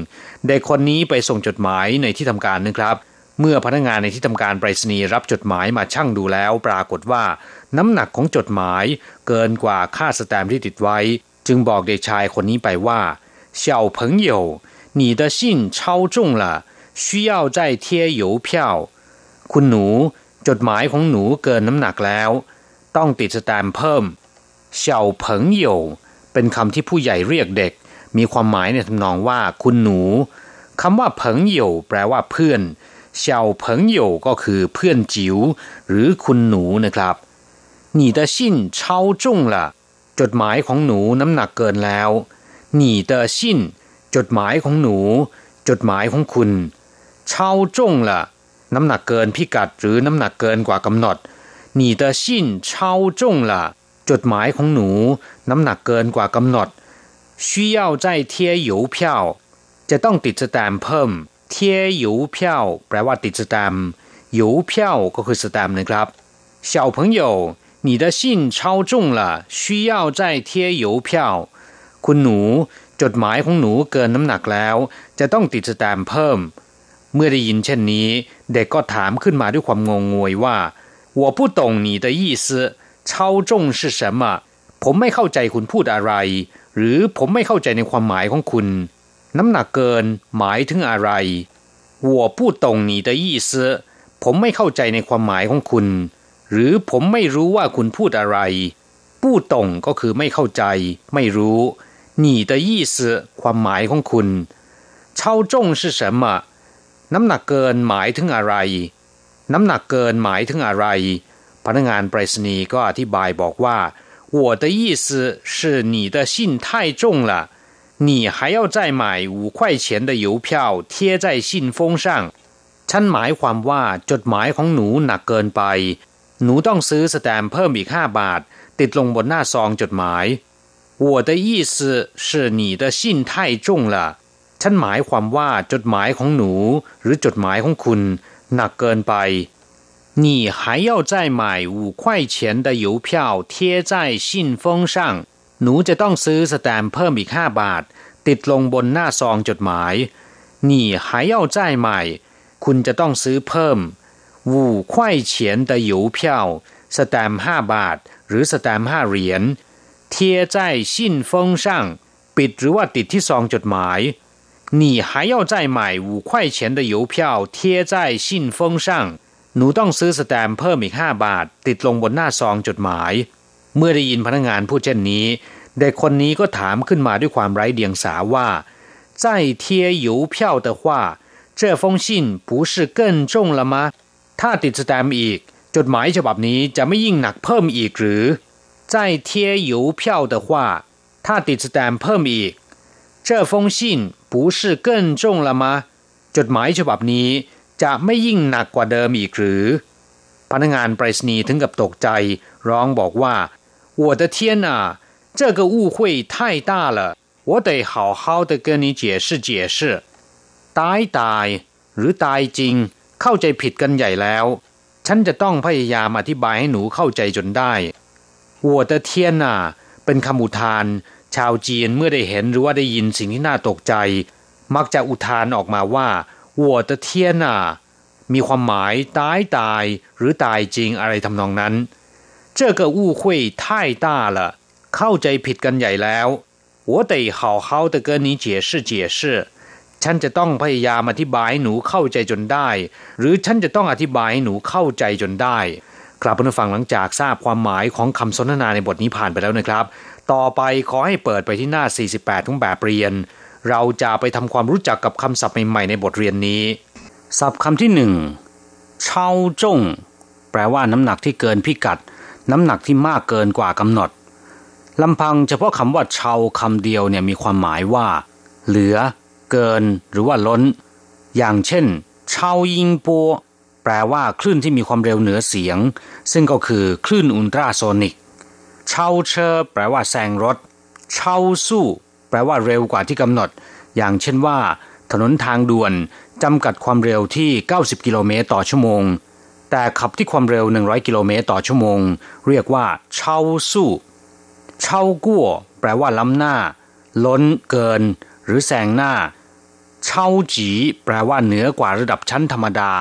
เด็กคนนี้ไปส่งจดหมายในที่ทำการนะครับ เมื่อพนักงานในที่ทำการไปรษณีย์รับจดหมายมาชั่งดูแล้ว ปรากฏว่า น้ำหนักของจดหมายเกินกว่าค่าสแตมที่ติดไว้ จึงบอกเด็กชายคนนี้ไปว่า小朋友你的信超重了需要再贴邮票คุณหนู จดหมายของหนูเกินน้ำหนักแล้ว ต้องติดสแตมเพิ่มเฉาเผิงเหยวเป็นคำที่ผู้ใหญ่เรียกเด็ก มีความหมายในทำนองว่า คุณหนูคำว่าเผิงเหยวแปลว่าเพื่อน เฉาเผิงโยก็คือเพื่อนจิ๋วหรือคุณหนูนะครับ你的信超重了จดหมายของหนูน้ำหนักเกินแล้ว你的信จดหมายของหนู จดหมายของคุณ超重了น้ำหนักเกินพิกัดหรือน้ำหนักเกินกว่ากำหนด你的信超重了จดหมายของหนู น้ำหนักเกินกว่ากำหนด需要再贴邮票จะต้องติดสแตมเพิ่ม เทียยูเพียวแปลว่าติดสแตมยูเพียวก็คือสแตมนะครับ小朋友你的信超重了需要再贴邮票คุณหนู จดหมายของหนูเกินน้ำหนักแล้ว จะต้องติดสแตมเพิ่ม เมื่อได้ยินเช่นนี้ เด็กก็ถามขึ้นมาด้วยความงงงวยว่า我不懂你的意思超重是什么ผมไม่เข้าใจคุณพูดอะไร หรือผมไม่เข้าใจในความหมายของคุณ น้ำหนักเกินหมายถึงอะไร我不懂你的意思ผมไม่เข้าใจในความหมายของคุณ หรือผมไม่รู้ว่าคุณพูดอะไรผู้ตงก็คือไม่เข้าใจ ไม่รู้你的意思ความหมายของคุณ超重是什么น้ำหนักเกินหมายถึงอะไร น้ำหนักเกินหมายถึงอะไร พนักงานไปรษณีย์ก็อธิบายบอกว่า我的意思是你的信太重了 你还要再买五块钱的邮票贴在信封上ฉันหมายความว่าจดหมายของหนูหนักเกินไป หนูต้องซื้อสแตมเพิ่มอีกห้าบาท ติดลงบนหน้าซองจดหมาย我的意思是你的信太重了ฉันหมายความว่าจดหมายของหนู หรือจดหมายของคุณ หนักเกินไป你还要再买五块钱的邮票贴在信封上 หนูจะต้องซื้อสแตมเพิ่มอีกห้าบาท ติดลงบนหน้าซองจดหมายนี่หายเอาจใหม่ คุณจะต้องซื้อเพิ่มวู่ควาสแตมป์าบาท หรือสแตมห้าเหรียญเทียใปิดหรือว่าติดที่ซองจดหมาย你还要再买五块钱的邮票贴在信封上，闭วู่ควายหนูต้องซื้อสแตมเพิ่มอีกห้าบาท ติดลงบนหน้าซองจดหมาย เมื่อได้ยินพนักงานพูดเช่นนี้ เด็กคนนี้ก็ถามขึ้นมาด้วยความไร้เดียงสาว่า再贴邮票的话这封信不是更重了吗ถ้าติดสแตมป์อีก จดหมายฉบับนี้จะไม่ยิ่งหนักเพิ่มอีกหรือ再贴邮票的话ถ้าติดสแตมป์เพิ่มอีก这封信不是更重了吗จดหมายฉบับนี้จะไม่ยิ่งหนักกว่าเดิมอีกหรือ พนักงานไปรษณีย์ถึงกับตกใจ ร้องบอกว่า 我的天啊这个误会太大了我得好好的跟你解释解释ตายตาย หรือตายจริง เข้าใจผิดกันใหญ่แล้ว ฉันจะต้องพยายามอธิบายให้หนูเข้าใจจนได้我的天啊เป็นคำอุทาน ชาวจีนเมื่อได้เห็นหรือว่าได้ยินสิ่งที่น่าตกใจ มักจะอุทานออกมาว่า我的天啊มีความหมายตายตาย หรือตายจริงอะไรทำนองนั้น 这个误会太大了เข้าใจผิดกันใหญ่แล้ว我得好好的跟你解释解释ฉันจะต้องพยายามอธิบายให้หนูเข้าใจจนได้ หรือฉันจะต้องอธิบายให้หนูเข้าใจจนได้กลับมาฟังหลังจากทราบความหมายของคำสนทนาในบทนี้ผ่านไปแล้วนะครับ ต่อไปขอให้เปิดไปที่หน้า 48ทุงแบบเรียน เราจะไปทำความรู้จักกับคำศัพท์ใหม่ๆในบทเรียนนี้ ศัพท์คำที่หนึ่งเช่าจงแปลว่าน้ำหนักที่เกินพิกัด น้ำหนักที่มากเกินกว่ากำหนดลำพังเฉพาะคำว่าเชาคำเดียวเนี่ยมีความหมายว่า เหลือ เกิน หรือว่าล้น อย่างเช่นเชายิงปัวแปลว่าคลื่นที่มีความเร็วเหนือเสียง ซึ่งก็คือคลื่นอุลตราโซนิกเชาเชอแปลว่าแซงรถเชาสู้ แปลว่าเร็วกว่าที่กำหนด อย่างเช่นว่า ถนนทางด่วนจำกัดความเร็วที่ 90 กิโลเมตรต่อชั่วโมง แต่ขับที่ความเร็ว 100 กิโลเมตรต่อชั่วโมง เรียกว่าเชาสู้เช่ากั่วแปลว่าล้ำหน้า ล้นเกิน หรือแซงหน้าเช่าจีแปลว่าเหนือกว่าระดับชั้นธรรมดา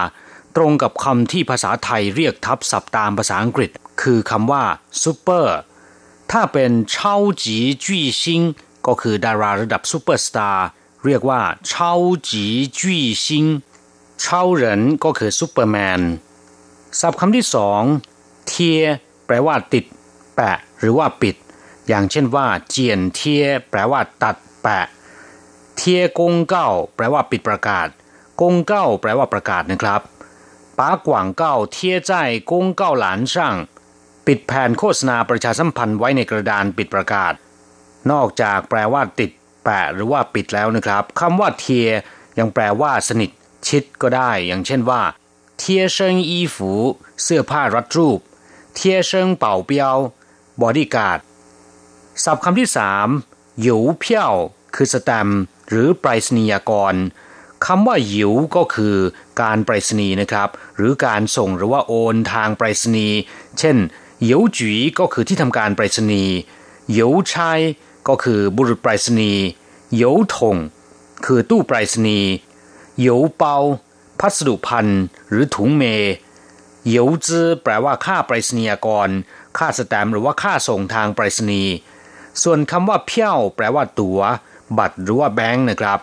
ตรงกับคำที่ภาษาไทยเรียกทับศัพท์ตามภาษาอังกฤษ คือคำว่าซูเปอร์ถ้าเป็น超级巨星 ก็คือดาราระดับซูเปอร์สตาร์เรียกว่า 超级巨星 超人 ก็คือซูเปอร์แมน ศัพท์คำที่สอง贴 แปลว่าติด แปะ หรือว่าปิด อย่างเช่นว่า 剪贴 แปลว่าตัด แปะ 贴公告 แปลว่าปิดประกาศ 公告 แปลว่าประกาศนะครับ把广告贴在公告栏上 ปิดแผ่นโฆษณาประชาสัมพันธ์ไว้ในกระดานปิดประกาศ นอกจากแปลว่าติด แปะ หรือว่าปิดแล้วนะครับคำว่า 贴 ยังแปลว่าสนิทชิดก็ได้ อย่างเช่นว่า 贴身衣服 เสื้อผ้ารัดรูป 贴身保镖 บอดี้การ์ดศัพท์คำที่สามหยูเพี้ยวคือสแตมหรือไปรษณียกรคำว่าหยิวก็คือการไปรษณีย์นะครับ หรือการส่งหรือว่าโอนทางไปรษณีย์เช่นหยิวจีก็คือที่ทำการไปรษณีย์หยิวชัยก็คือบุรุษไปรษณีย์หยิวถงคือตู้ไปรษณีย์หยิวเปา พัสดุพันหรือถุงเมยิวจื้อแปลว่าค่าไปรษณียกร ค่าสแตมหรือว่าค่าส่งทางไปรษณีย์ส่วนคำว่าเพี้ยวแปลว่าตัว๋ว บัตรหรือว่าแบงค์นะครับ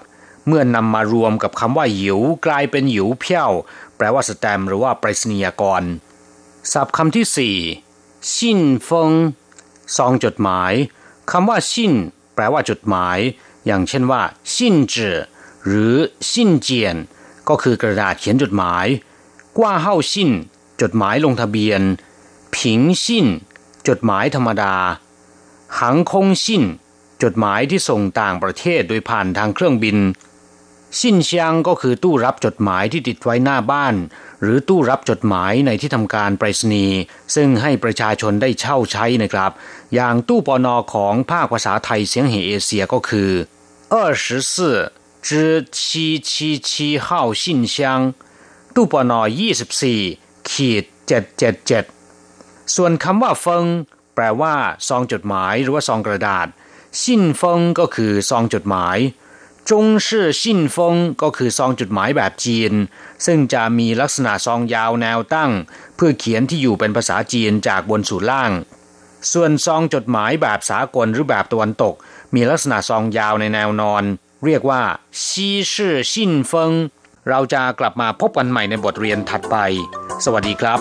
เมื่อนำมารวมกับคำว่าหิวกลายเป็นหิวเพี้ยว แปลว่าสแตมหรือว่าไปรษณียกร ศัพท์คำที่สี่ชินฟงซองจดหมายคำว่าชินแปลว่าจดหมาย อย่างเช่นว่าชินจือหรือชินเจียน ก็คือกระดาษเขียนจดหมาย กว่าเฮาชินจดหมายลงทะเบียน ผิงชินจดหมายธรรมดา หังคงชินจดหมายที่ส่งต่างประเทศโดยผ่านทางเครื่องบินชินเชียงก็คือตู้รับจดหมายที่ติดไว้หน้าบ้าน หรือตู้รับจดหมายในที่ทำการไปรษณีย์ซึ่งให้ประชาชนได้เช่าใช้นะครับ อย่างตู้ปอนอของภาคภาษาไทยเสียงเหเอเชียก็คือ24之777号信箱ตู้ปอนอ24ขีด777ส่วนคำว่าเฟิงแปลว่าซองจดหมายหรือว่าซองกระดาษซินฟงก็คือซองจดหมายจงชื่อซินฟงก็คือซองจดหมายแบบจีน ซึ่งจะมีลักษณะซองยาวแนวตั้ง เพื่อเขียนที่อยู่เป็นภาษาจีนจากบนสู่ล่าง ส่วนซองจดหมายแบบสากลหรือแบบตะวันตก มีลักษณะซองยาวในแนวนอน เรียกว่าซีชื่อซินฟงเราจะกลับมาพบกันใหม่ในบทเรียนถัดไป สวัสดีครับ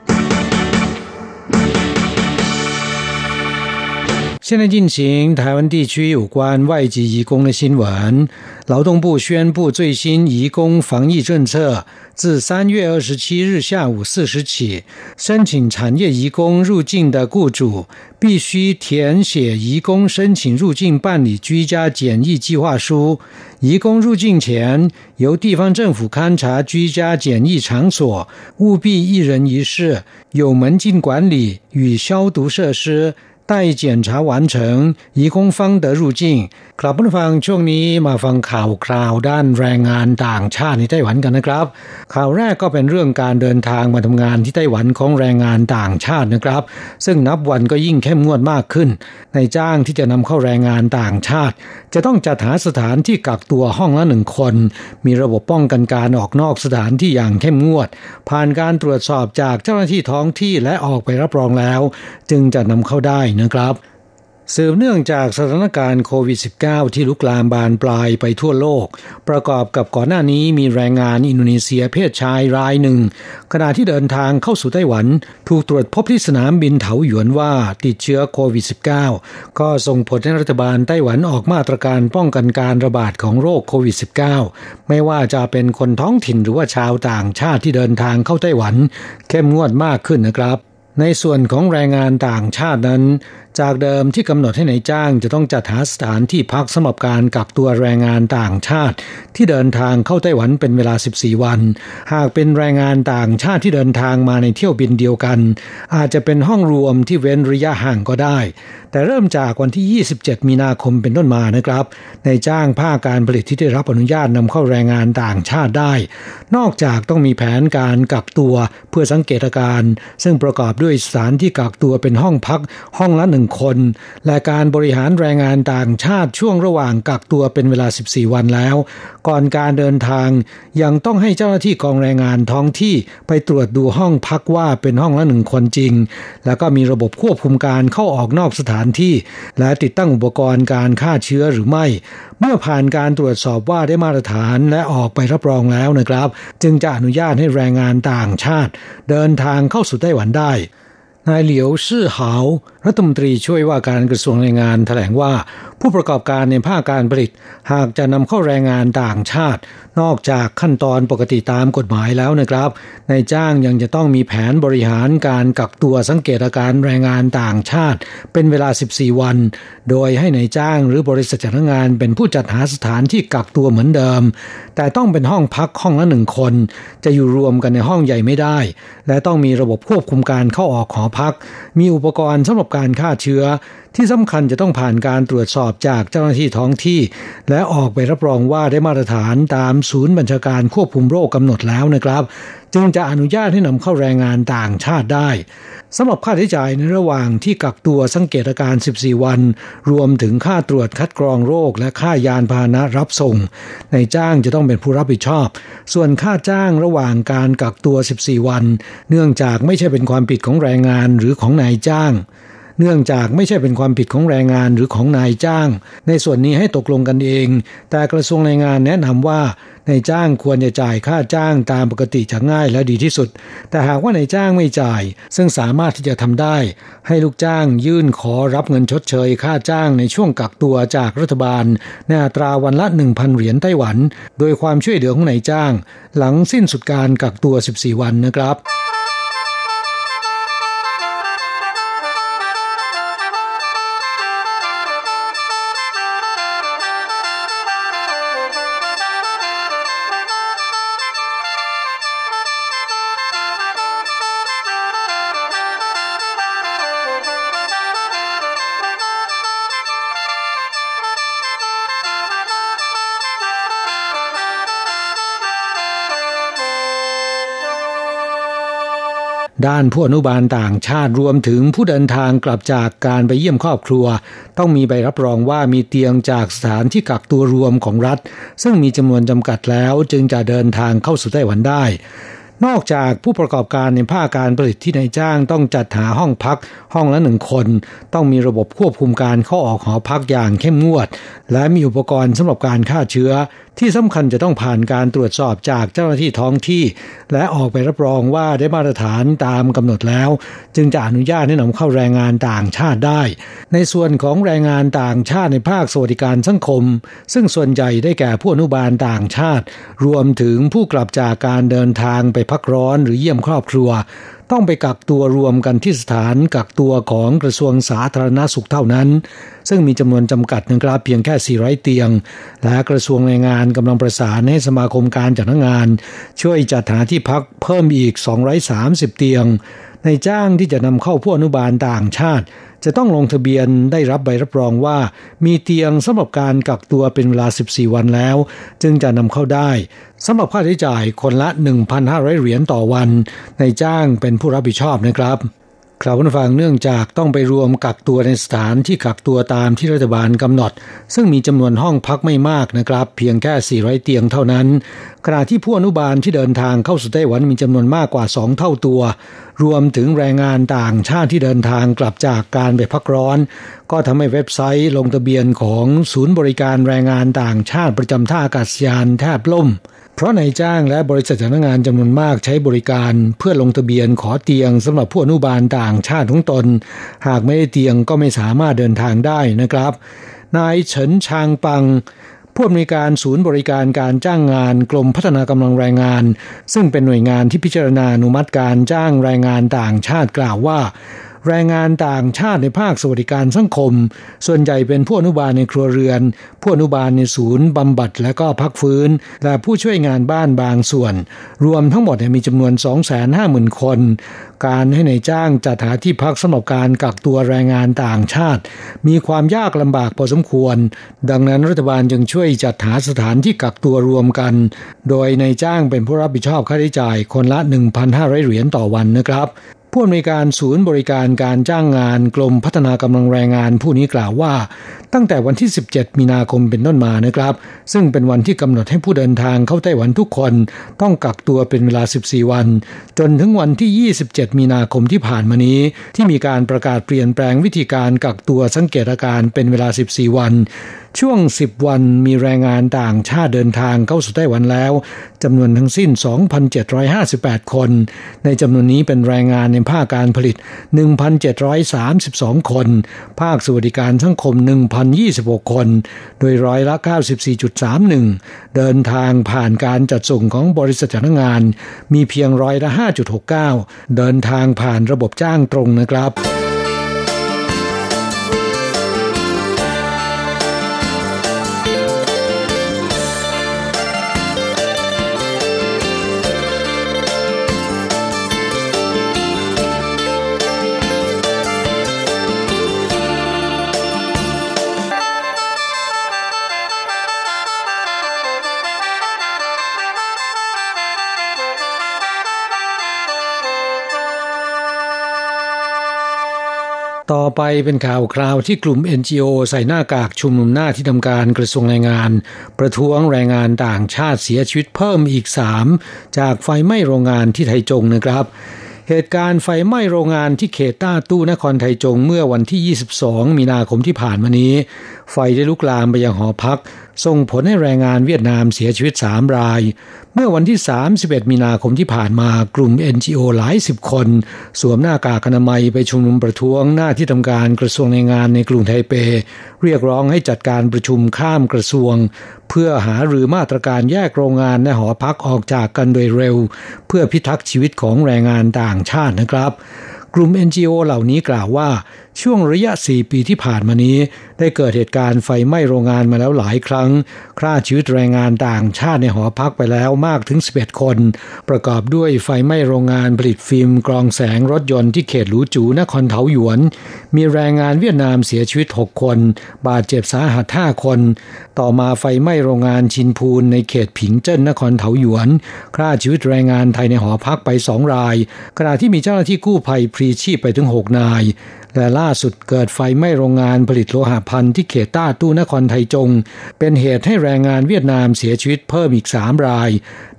现在进行台湾地区有关外籍移工的新闻。劳动部宣布最新移工防疫政策，自三月二十七日下午四时起，申请产业移工入境的雇主必须填写移工申请入境办理居家检疫计划书。移工入境前，由地方政府勘察居家检疫场所，务必一人一室，有门禁管理与消毒设施。待检查完成移工方得入境。 กลับมาฟังช่วงนี้มาฟังข่าวคราวด้านแรงงานต่างชาติในไต้หวันกันนะครับ ข่าวแรกก็เป็นเรื่องการเดินทางมาทำงานที่ไต้หวันของแรงงานต่างชาตินะครับ ซึ่งนับวันก็ยิ่งเข้มงวดมากขึ้น ในจ้างที่จะนำเข้าแรงงานต่างชาติ จะต้องจัดหาสถานที่กักตัวห้องละหนึ่งคน มีระบบป้องกันการออกนอกสถานที่อย่างเข้มงวด ผ่านการตรวจสอบจากเจ้าหน้าที่ท้องที่และออกไปรับรองแล้ว จึงจะนำเข้าได้นะครับ สืบเนื่องจากสถานการณ์โควิด -19 ที่ลุกลามบานปลายไปทั่วโลก ประกอบกับก่อนหน้านี้มีแรงงานอินโดนีเซียเพศชายรายหนึ่ง ขณะที่เดินทางเข้าสู่ไต้หวัน ถูกตรวจพบที่สนามบินเถาหยวนว่าติดเชื้อโควิด -19 ก็ส่งผลให้รัฐบาลไต้หวันออกมาตรการป้องกันการระบาดของโรคโควิด -19 ไม่ว่าจะเป็นคนท้องถิ่นหรือว่าชาวต่างชาติที่เดินทางเข้าไต้หวัน เข้มงวดมากขึ้นนะครับในส่วนของแรงงานต่างชาตินั้นจากเดิมที่กำหนดให้ในายจ้างจะต้องจัดหาสถานที่พักสำหรับการกักตัวแรงงานต่างชาติ ที่เดินทางเข้าไต้หวันเป็นเวลา 14 วัน หากเป็นแรงงานต่างชาติที่เดินทางมาในเที่ยวบินเดียวกัน อาจจะเป็นห้องรวมที่เว้นระยะห่างก็ได้ แต่เริ่มจากวันที่ 27 มีนาคมเป็นต้นมานะครับในจ้างภาคการผลิตที่ได้รับอนุญาตนำเข้าแรงงานต่างชาติได้ นอกจากต้องมีแผนการกักตัวเพื่อสังเกตการ ซึ่งประกอบด้วยสถานที่กักตัวเป็นห้องพักห้องละหนึ่งคน และการบริหารแรงงานต่างชาติช่วงระหว่างกักตัวเป็นเวลา 14 วันแล้ว ก่อนการเดินทางยังต้องให้เจ้าหน้าที่กองแรงงานท้องที่ไปตรวจดูห้องพักว่าเป็นห้องละหนึ่งคนจริง แล้วก็มีระบบควบคุมการเข้าออกนอกสถานที่ และติดตั้งอุปกรณ์การฆ่าเชื้อหรือไม่ เมื่อผ่านการตรวจสอบว่าได้มาตรฐานและออกไปรับรองแล้วนะครับ จึงจะอนุญาตให้แรงงานต่างชาติ เดินทางเข้าสู่ไต้หวันได้ นายเหลียวซื่อหาวรัฐมนตรีช่วยว่าการกระทรวงแรงงานแถลงว่า ผู้ประกอบการในภาคการผลิต หากจะนำเข้าแรงงานต่างชาติ นอกจากขั้นตอนปกติตามกฎหมายแล้วนะครับนายจ้างยังจะต้องมีแผนบริหารการกักตัวสังเกตอาการแรงงานต่างชาติ เป็นเวลา 14 วัน โดยให้ในายจ้างหรือบริษัทจ้างงานเป็นผู้จัดหาสถานที่กักตัวเหมือนเดิม แต่ต้องเป็นห้องพักห้องละหนึ่งคน จะอยู่รวมกันในห้องใหญ่ไม่ได้ และต้องมีระบบควบคุมการเข้าออกหองพัก มีอุปกรณ์สำหรับการฆ่าเชื้อ ที่สำคัญจะต้องผ่านการตรวจสอบจากเจ้าหน้าที่ท้องที่ และออกไปรับรองว่าได้มาตรฐานตามศูนย์บัญชาการควบคุมโรคกำหนดแล้วนะครับ จึงจะอนุญาตให้นำเข้าแรงงานต่างชาติได้สำหรับค่าใช้จ่ายในระหว่างที่กักตัวสังเกตอาการ 14 วัน รวมถึงค่าตรวจคัดกรองโรค และค่ายานพาหนะรับส่งในจ้างจะต้องเป็นผู้รับผิดชอบ ส่วนค่าจ้างระหว่างการกักตัว 14 วัน เนื่องจากไม่ใช่เป็นความผิดของแรงงานหรือของนายจ้าง เนื่องจากไม่ใช่เป็นความผิดของแรงงานหรือของนายจ้าง ในส่วนนี้ให้ตกลงกันเอง แต่กระทรวงแรงงานแนะนำว่านายจ้างควรจะจ่ายค่าจ้างตามปกติจะง่ายและดีที่สุด แต่หากว่านายจ้างไม่จ่าย ซึ่งสามารถที่จะทำได้ ให้ลูกจ้างยื่นขอรับเงินชดเชย ค่าจ้างในช่วงกักตัวจากรัฐบาลในอัตราวันละ 1,000 เหรียญไต้หวัน โดยความช่วยเหลือของนายจ้าง หลังสิ้นสุดการกักตัว 14 วันนะครับ ด้านผู้อนุบาลต่างชาติรวมถึงผู้เดินทางกลับจากการไปเยี่ยมครอบครัว ต้องมีใบรับรองว่ามีเตียงจากสถานที่กักตัวรวมของรัฐ ซึ่งมีจำนวนจำกัดแล้วจึงจะเดินทางเข้าสู่ไต้หวันได้ นอกจากผู้ประกอบการในภาคการผลิตที่นายจ้างต้องจัดหาห้องพักห้องละหนึ่งคน ต้องมีระบบควบคุมการเข้าออกหอพักอย่างเข้มงวด และมีอุปกรณ์สำหรับการฆ่าเชื้อ ที่สำคัญจะต้องผ่านการตรวจสอบจากเจ้าหน้าที่ท้องที่ และออกไปรับรองว่าได้มาตรฐานตามกำหนดแล้ว จึงจะอนุญาตให้นำเข้าแรงงานต่างชาติได้ ในส่วนของแรงงานต่างชาติในภาคสวัสดิการสังคม ซึ่งส่วนใหญ่ได้แก่ผู้อนุบาลต่างชาติ รวมถึงผู้กลับจากการเดินทางไปพักร้อนหรือเยี่ยมครอบครัว ต้องไปกักตัวรวมกันที่สถานกักตัวของกระทรวงสาธารณาสุขเท่านั้น ซึ่งมีจำนวนจำกัดนะครับเพียงแค่ 400 เตียง และกระทรวงแรงงานกำลังประสานให้สมาคมการจัดงาน ช่วยจัดหาที่พักเพิ่มอีก 230 เตียง ในจ้างที่จะนำเข้าผู้อนุบาลต่างชาติ จะต้องลงทะเบียนได้รับใบรับรองว่า มีเตียงสำหรับการกักตัวเป็นเวลา 14 วันแล้ว จึงจะนำเข้าได้สำหรับค่าใช้จ่ายคนละ 1,500 เหรียญต่อวันในจ้างเป็นผู้รับผิดชอบนะครับ คราวผู้ฟังเนื่องจากต้องไปรวมกักตัวในสถานที่กักตัวตามที่รัฐบาลกำหนด ซึ่งมีจำนวนห้องพักไม่มากนะครับ เพียงแค่ 400 เตียงเท่านั้น ขณะที่ผู้อนุบาลที่เดินทางเข้าสู่ไต้หวันมีจำนวนมากกว่า 2 เท่าตัว รวมถึงแรงงานต่างชาติที่เดินทางกลับจากการไปพักร้อน ก็ทำให้เว็บไซต์ลงทะเบียนของศูนย์บริการแรงงานต่างชาติประจำท่าอากาศยานแทบล่ม เพราะนายจ้างและบริษัทจ้างงานจำนวนมากใช้บริการเพื่อลงทะเบียนขอเตียงสำหรับผู้อนุบาลต่างชาติของตน หากไม่ได้เตียงก็ไม่สามารถเดินทางได้นะครับ นายเฉินชางปังผู้อำนวยการศูนย์บริการการจ้างงานกรมพัฒนากำลังแรงงาน ซึ่งเป็นหน่วยงานที่พิจารณาอนุมัติการจ้างแรงงานต่างชาติกล่าวว่า แรงงานต่างชาติในภาคสวัสดิการสังคม ส่วนใหญ่เป็นผู้อนุบาลในครัวเรือน ผู้อนุบาลในศูนย์บำบัดและก็พักฟื้น และผู้ช่วยงานบ้านบางส่วน รวมทั้งหมดมีจำนวน 250,000 คน การให้ในายจ้างจัดหาที่พักสำหรับการกักตัวแรงงานต่างชาติ มีความยากลำบากพอสมควร ดังนั้นรัฐบาลจึงช่วยจัดหาสถานที่กักตัวรวมกัน โดยในายจ้างเป็นผู้รับผิดชอบค่าใช้จ่ายคนละ 1,500 เหรียญต่อวันนะครับ ผู้อำนวยการศูนย์บริการการจ้างงานกรมพัฒนากำลังแรงงานผู้นี้กล่าวว่า ตั้งแต่วันที่ 17 มีนาคมเป็นต้นมานะครับ ซึ่งเป็นวันที่กำหนดให้ผู้เดินทางเข้าไต้หวันทุกคน ต้องกักตัวเป็นเวลา 14 วัน จนถึงวันที่ 27 มีนาคมที่ผ่านมานี้ ที่มีการประกาศเปลี่ยนแปลงวิธีการกักตัวสังเกตอาการเป็นเวลา 14 วันช่วง 10 วันมีแรงงานต่างชาติเดินทางเข้าสู่ไต้หวันแล้วจำนวนทั้งสิ้น 2,758 คน ในจำนวนนี้เป็นแรงงานในภาคการผลิต 1,732 คน ภาคสวัสดิการสังคม 1,026 คน โดยร้อยละ 94.31 เดินทางผ่านการจัดส่งของบริษัทจ้างงาน มีเพียงร้อยละ 5.69 เดินทางผ่านระบบจ้างตรงนะครับ ต่อไปเป็นข่าวคราวที่กลุ่ม NGO ใส่หน้ากากชุมนุมหน้าที่ทำการกระทรวงแรงงาน ประท้วงแรงงานต่างชาติเสียชีวิตเพิ่มอีก 3 จากไฟไหม้โรงงานที่ไทจงนะครับ เหตุการณ์ไฟไหม้โรงงานที่เขตต้าตู้นครไทจงเมื่อวันที่ 22 มีนาคมที่ผ่านมานี้ ไฟได้ลุกลามไปยังหอพักส่งผลให้แรงงานเวียดนามเสียชีวิต 3 ราย เมื่อวันที่ 31 มีนาคมที่ผ่านมากลุ่ม NGO หลายสิบคน สวมหน้ากากอนามัยไปชุมนุมประท้วงหน้าที่ทำการกระทรวงแรงงานในกรุงไทเป เรียกร้องให้จัดการประชุมข้ามกระทรวง เพื่อหาหรือมาตรการแยกโรงงานและหอพักออกจากกันโดยเร็ว เพื่อพิทักษ์ชีวิตของแรงงานต่างชาตินะครับ กลุ่ม NGO เหล่านี้กล่าวว่าช่วงระยะ 4 ปีที่ผ่านมานี้ ได้เกิดเหตุการณ์ไฟไหม้โรงงานมาแล้วหลายครั้งฆ่าชีวิตแรงงานต่างชาติในหอพักไปแล้วมากถึง 11 คน ประกอบด้วยไฟไหม้โรงงานผลิตฟิล์มกรองแสงรถยนต์ที่เขตหลูจูนครเทาหยวน มีแรงงานเวียดนามเสียชีวิต 6 คน บาดเจ็บสาหัส 5 คน ต่อมาไฟไหม้โรงงานชินพูนในเขตผิงเจิ้นนครเทาหยวนฆ่าชีวิตแรงงานไทยในหอพักไป 2 รายขณะที่มีเจ้าหน้าที่กู้ภัยพรีชีพไปถึง 6 นาย และล่าล่าสุดเกิดไฟไหม้โรงงานผลิตโลหะพันที่เขตต้าตู้นครไทจง เป็นเหตุให้แรงงานเวียดนามเสียชีวิตเพิ่มอีกสามราย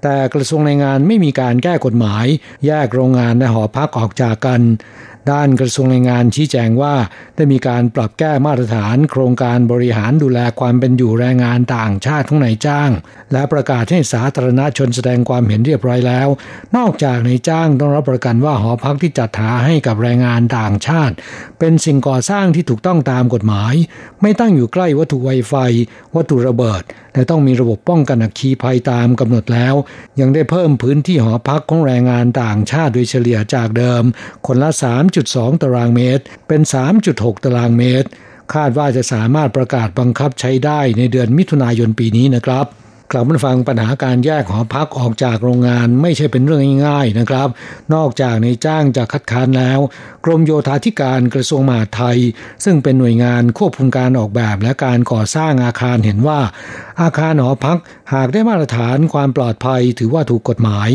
แต่กระทรวงแรงงานไม่มีการแก้กฎหมาย แยกโรงงานและหอพักออกจากกัน ด้านกระทรวงแรงงานชี้แจงว่า ได้มีการปรับแก้มาตรฐาน โครงการบริหารดูแลความเป็นอยู่แรงงานต่างชาติของนายจ้าง และประกาศให้สาธารณชนแสดงความเห็นเรียบร้อยแล้ว นอกจากนายจ้างต้องรับประกันว่าหอพักที่จัดหาให้กับแรงงานต่างชาติ เป็นสิ่งก่อสร้างที่ถูกต้องตามกฎหมาย ไม่ตั้งอยู่ใกล้วัตถุไวไฟ วัตถุระเบิดและต้องมีระบบป้องกันอัคคีภัยตามกำหนดแล้ว ยังได้เพิ่มพื้นที่หอพักของแรงงานต่างชาติโดยเฉลี่ยจากเดิม คนละ 3.2 ตารางเมตร เป็น 3.6 ตารางเมตร คาดว่าจะสามารถประกาศบังคับใช้ได้ในเดือนมิถุนายนปีนี้นะครับ กลับมาฟังปัญหาการแยกหอพักออกจากโรงงานไม่ใช่เป็นเรื่องง่ายๆนะครับ นอกจากในจ้างจะคัดค้านแล้ว กรมโยธาธิการกระทรวงมหาดไทย ซึ่งเป็นหน่วยงานควบคุมการออกแบบและการก่อสร้างอาคารเห็นว่า อาคารหอพักหากได้มาตรฐานความปลอดภัยถือว่าถูกกฎหมาย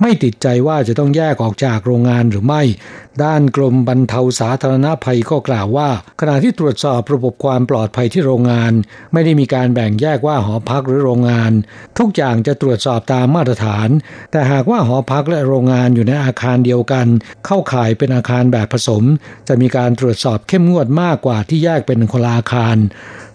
ไม่ติดใจว่าจะต้องแยกออกจากโรงงานหรือไม่ ด้านกรมบรรเทาสาธารณภัยก็กล่าวว่า ขณะที่ตรวจสอบระบบความปลอดภัยที่โรงงาน ไม่ได้มีการแบ่งแยกว่าหอพักหรือโรงงานทุกอย่างจะตรวจสอบตามมาตรฐาน แต่หากว่าหอพักและโรงงานอยู่ในอาคารเดียวกัน เข้าข่ายเป็นอาคารแบบผสม จะมีการตรวจสอบเข้มงวดมากกว่าที่แยกเป็นคนละอาคาร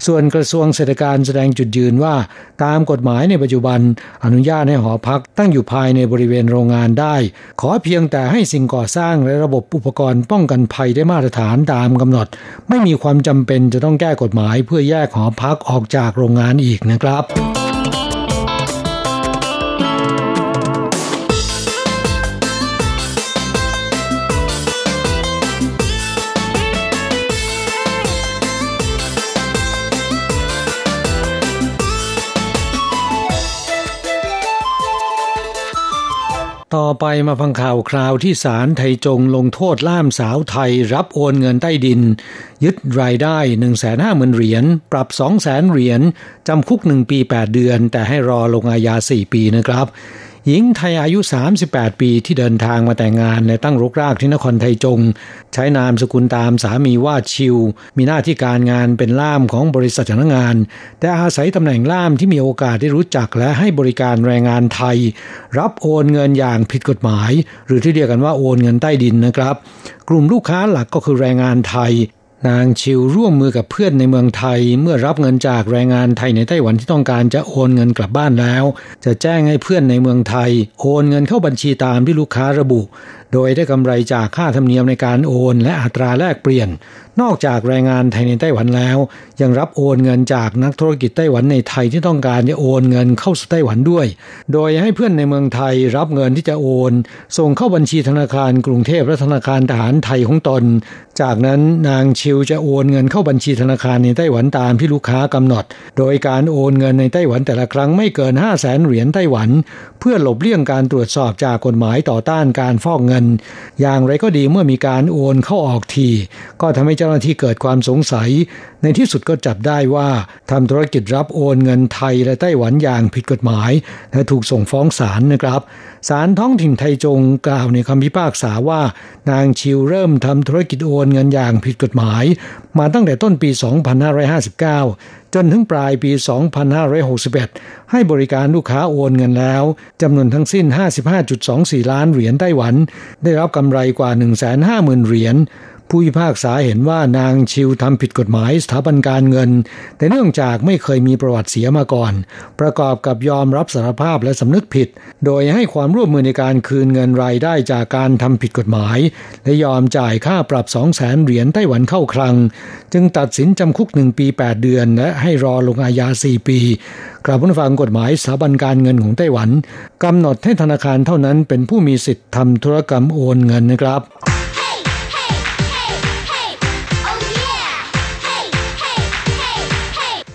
ส่วนกระทรวงเศรษฐการแสดงจุดยืนว่า ตามกฎหมายในปัจจุบัน อนุญาตให้หอพักตั้งอยู่ภายในบริเวณโรงงานได้ ขอเพียงแต่ให้สิ่งก่อสร้างและระบบอุปกรณ์ป้องกันภัยได้มาตรฐานตามกำหนด ไม่มีความจำเป็นจะต้องแก้กฎหมายเพื่อแยกหอพักออกจากโรงงานอีกนะครับ ต่อไปมาฟังข่าวคราวที่ศาลไทจงลงโทษล่ามสาวไทยรับโอนเงินใต้ดิน ยึดรายได้ 1 5 0 0 0 0เหรียญปรับ 2 0 0 0 0 0เหรียญจำคุก 1 ปี 8 เดือน แต่ให้รอลงอาญา 4 ปีนะครับ หญิงไทยอายุ 38 ปีที่เดินทางมาแต่งงานในตั้งรกรากที่นครไทจง ใช้นามสกุลตามสามีว่าชิว มีหน้าที่การงานเป็นล่ามของบริษัทจ้างงาน แต่อาศัยตำแหน่งล่ามที่มีโอกาสได้รู้จักและให้บริการแรงงานไทย รับโอนเงินอย่างผิดกฎหมาย หรือที่เรียกกันว่าโอนเงินใต้ดินนะครับ กลุ่มลูกค้าหลักก็คือแรงงานไทย นางชิวร่วมมือกับเพื่อนในเมืองไทย เมื่อรับเงินจากแรงงานไทยในไต้หวันที่ต้องการจะโอนเงินกลับบ้านแล้ว จะแจ้งให้เพื่อนในเมืองไทย โอนเงินเข้าบัญชีตามที่ลูกค้าระบุ โดยได้กำไรจากค่าธรรมเนียมในการโอนและอัตราแลกเปลี่ยน นอกจากแรงงานไทยในไต้หวันแล้ว ยังรับโอนเงินจากนักธุรกิจไต้หวันในไทยที่ต้องการจะโอนเงินเข้าสู่ไต้หวันด้วย โดยให้เพื่อนในเมืองไทยรับเงินที่จะโอน ส่งเข้าบัญชีธนาคารกรุงเทพและธนาคารทหารไทยของตน จากนั้นนางชิวจะโอนเงินเข้าบัญชีธนาคารในไต้หวันตามที่ลูกค้ากำหนด โดยการโอนเงินในไต้หวันแต่ละครั้งไม่เกิน 5 0 0แสนเหรียญไต้หวัน เพื่อหลบเลี่ยงการตรวจสอบจากกฎหมายต่อต้านการฟอกเงิน อย่างไรก็ดีเมื่อมีการโอนเข้าออกทีก็ทำให้เจ้าหน้าที่เกิดความสงสัย ในที่สุดก็จับได้ว่าทำธุรกิจรับโอนเงินไทยและไต้หวันอย่างผิดกฎหมาย และถูกส่งฟ้องศาลนะครับศาลท้องถิ่นไทจงกล่าวในคำพิพากษาว่า นางชิวเริ่มทำธุรกิจโอนเงินอย่างผิดกฎหมาย มาตั้งแต่ต้นปี 2559 จนถึงปลายปี 2561 ให้บริการลูกค้าโอนเงินแล้วจำนวนทั้งสิ้น 55.24 ล้านเหรียญไต้หวัน ได้รับกำไรกว่า 150,000 เหรียญ ผู้พิพากษาเห็นว่านางชิวทำผิดกฎหมายสถาบันการเงิน แต่เนื่องจากไม่เคยมีประวัติเสียมาก่อน ประกอบกับยอมรับสารภาพและสำนึกผิด โดยให้ความร่วมมือในการคืนเงินรายได้จากการทำผิดกฎหมาย และยอมจ่ายค่าปรับ 2 0 0แสนเหรียญไต้หวันเข้าคลัง จึงตัดสินจำคุกหนึ่งปี 8 เดือน และให้รอลงอาญา 4 ปีกราบผู้ฟังกฎหมายสถาบันการเงินของไต้หวันกำหนดให้ธนาคารเท่านั้นเป็นผู้มีสิทธิ์ทำธุรกรรมโอนเงินนะครับ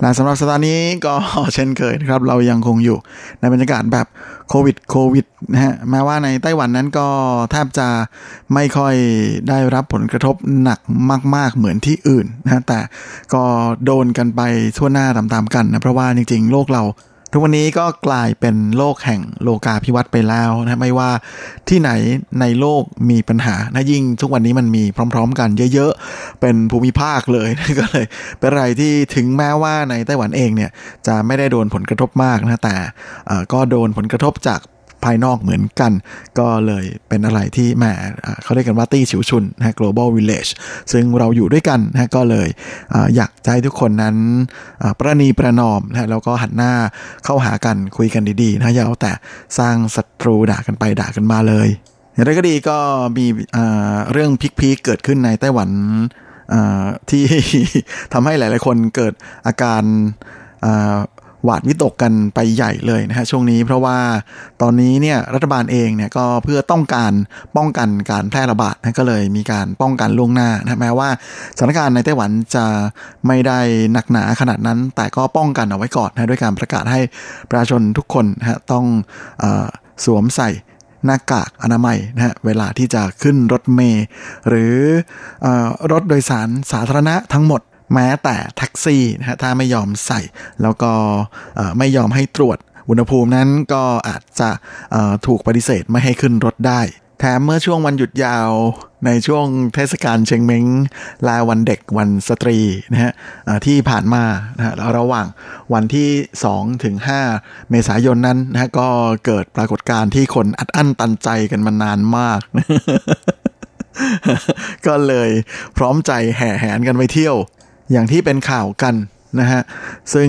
และสำหรับสัปดาห์นี้ก็เช่นเคยนะครับ เรายังคงอยู่ในบรรยากาศแบบโควิดโควิดนะฮะแม้ว่าในไต้หวันนั้นก็แทบจะไม่ค่อยได้รับผลกระทบหนักมาก ๆ เหมือนที่อื่นนะแต่ก็โดนกันไปทั่วหน้าตามๆกันนะ เพราะว่าจริง ๆ โลกเรา ทุกวันนี้ก็กลายเป็นโลกแห่งโลกาพิวัตไปแล้วนะไม่ว่าที่ไหนในโลกมีปัญหานะยิ่งทุกวันนี้มันมีพร้อม ๆ กันเยอะๆ เป็นภูมิภาคเลยก็เลยเป็นอะไรที่ถึงแม้ว่าในไต้หวันเองเนี่ยจะไม่ได้โดนผลกระทบมากนะแต่ก็โดนผลกระทบจาก ภายนอกเหมือนกัน ก็เลยเป็นอะไรที่แหมเขาเรียกกันว่าตี้ฉิวชุนนะ global village ซึ่งเราอยู่ด้วยกันนะก็เลยอยากให้ทุกคนนั้นประนีประนอมนะแล้วก็หันหน้าเข้าหากันคุยกันดีๆนะอย่าเอาแต่สร้างศัตรูด่ากันไปด่ากันมาเลยอย่างไรก็ดีก็มีเรื่องพิกๆเกิดขึ้นในไต้หวันที่ทำให้หลาย ๆ คนเกิดอาการ หวาดวิตกกันไปใหญ่เลยนะฮะช่วงนี้เพราะว่าตอนนี้เนี่ยรัฐบาลเองเนี่ยก็เพื่อต้องการป้องกันการแพร่ระบาดนะก็เลยมีการป้องกันล่วงหน้านะแม้ว่าสถานการณ์ในไต้หวันจะไม่ได้หนักหนาขนาดนั้น แต่ก็ป้องกันเอาไว้ก่อนนะด้วยการประกาศให้ประชาชนทุกคนนะฮะต้องอสวมใส่หน้ากากอนามัยนะฮะเวลาที่จะขึ้นรถเมล์หรืออรถโดยสารสาธารณะทั้งหมด แม้แต่แท็กซี่นะฮะถ้าไม่ยอมใส่ แล้วก็ไม่ยอมให้ตรวจอุณหภูมินั้นก็อาจจะถูกปฏิเสธไม่ให้ขึ้นรถได้แถมเมื่อช่วงวันหยุดยาวในช่วงเทศกาลเชงเม้งลาวันเด็กวันสตรีนะฮะที่ผ่านมานะฮะระหว่างวันที่2ถึง5เมษายนนั้นนะฮะก็เกิดปรากฏการณ์ที่คนอัดอั้นตันใจกันมานานมาก ก็เลยพร้อมใจแห่แหนกันไปเที่ยว อย่างที่เป็นข่าวกันนะฮะซึ่ง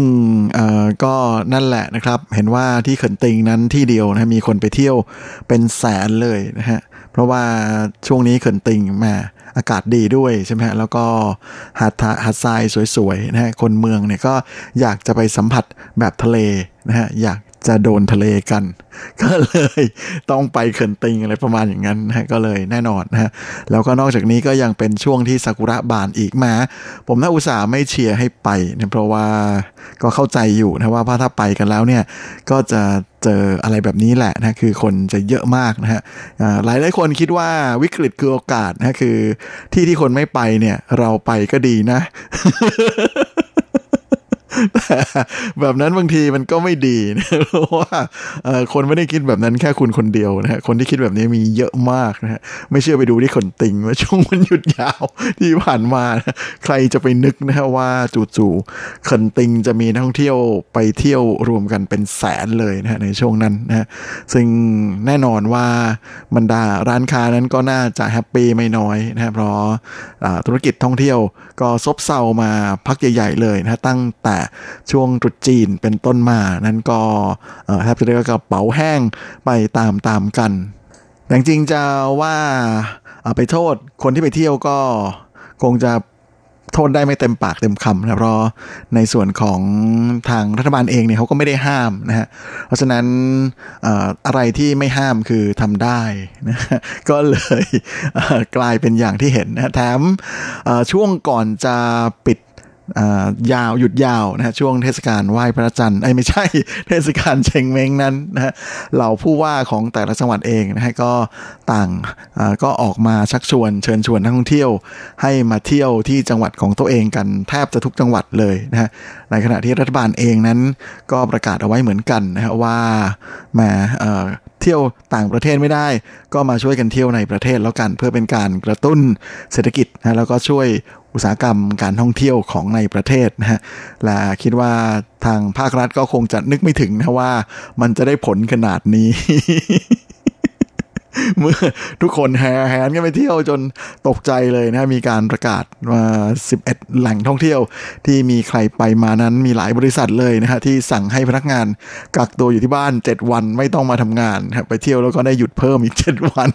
ก็นั่นแหละนะครับ เห็นว่าที่เขินติงนั้นที่เดียวนะมีคนไปเที่ยวเป็นแสนเลยนะฮะเพราะว่าช่วงนี้เขินติงมาอากาศดีด้วยใช่ไหมฮะแล้วก็หาดหาดทรายสวยๆนะฮะคนเมืองเนี่ยก็อยากจะไปสัมผัสแบบทะเลนะฮะอยาก จะโดนทะเลกัน ก็เลยต้องไปเขินติงอะไรประมาณอย่างนั้นนะก็เลยแน่นอนนะฮะแล้วก็นอกจากนี้ก็ยังเป็นช่วงที่ซากุระบานอีกมา ผมน่าอุตส่าห์ไม่เชียร์ให้ไปเนะเพราะว่าก็เข้าใจอยู่นะว่าถ้าไปกันแล้วเนี่ยก็จะเจออะไรแบบนี้แหละนะคือคนจะเยอะมากนะฮะหลายหลายคนคิดว่าวิกฤตคือโอกาสนะคือ ที่ที่คนไม่ไปเนี่ยเราไปก็ดีนะ แต่แบบนั้นบางทีมันก็ไม่ดีนะเพราะว่าคนไม่ได้คิดแบบนั้นแค่คุณคนเดียวนะฮะคนที่คิดแบบนี้มีเยอะมากนะฮะไม่เชื่อไปดูที่ขนติงว่าช่วงวันหยุดยาวที่ผ่านมาใครจะไปนึกนะฮะว่าจู่ๆขนติงจะมีนักท่องเที่ยวไปเที่ยวรวมกันเป็นแสนเลยนะฮะในช่วงนั้นนะฮะซึ่งแน่นอนว่าบรรดาร้านค้านั้นก็น่าจะแฮปปี้ไม่น้อยนะฮะเพราะธุรกิจท่องเที่ยวก็ซบเซามาพักใหญ่ ๆ เลยนะตั้งแต่ช่วงตรุษจีนเป็นต้นมา นั้นก็แทบจะเรียกว่ากระเป๋าแห้งไปตามตามกันแต่จริงจะว่าไปโทษคนที่ไปเที่ยวก็คงจะโทษได้ไม่เต็มปากเต็มคำนะเพราะในส่วนของทางรัฐบาลเองเนี่ยเขาก็ไม่ได้ห้ามนะฮะเพราะฉะนั้นอะไรที่ไม่ห้ามคือทำได้นะก็เลยกลายเป็นอย่างที่เห็นนะแถมช่วงก่อนจะปิด ยาวหยุดยาวนะฮะช่วงเทศกาลไหว้พระจันทร์ไอ้ไม่ใช่ เทศกาลเชงเม้งนั้นนะฮะเหล่าผู้ว่าของแต่ละจังหวัดเองนะฮะก็ต่างก็ออกมาชักชวนเชิญชวนนักท่องเที่ยว ให้มาเที่ยวที่จังหวัดของตัวเองกันแทบจะทุกจังหวัดเลยนะฮะในขณะที่รัฐบาลเองนั้นก็ประกาศเอาไว้เหมือนกันนะฮะว่ามาเที่ยวต่างประเทศไม่ได้ ก็มาช่วยกันเที่ยวในประเทศแล้วกันเพื่อเป็นการกระตุ้นเศรษฐกิจนะแล้วก็ช่วย อุตสาหกรรมการท่องเที่ยวของในประเทศนะฮะและคิดว่าทางภาครัฐก็คงจะนึกไม่ถึงนะว่ามันจะได้ผลขนาดนี้ เมื่อทุกคนแห่แหนกันไปเที่ยวจนตกใจเลยนะ มีการประกาศมา11 แหล่งท่องเที่ยว ที่มีใครไปมานั้นมีหลายบริษัทเลยนะฮะที่สั่งให้พนักงานกักตัวอยู่ที่บ้าน 7 วันไม่ต้องมาทำงานไปเที่ยวแล้วก็ได้หยุดเพิ่มอีก 7 วัน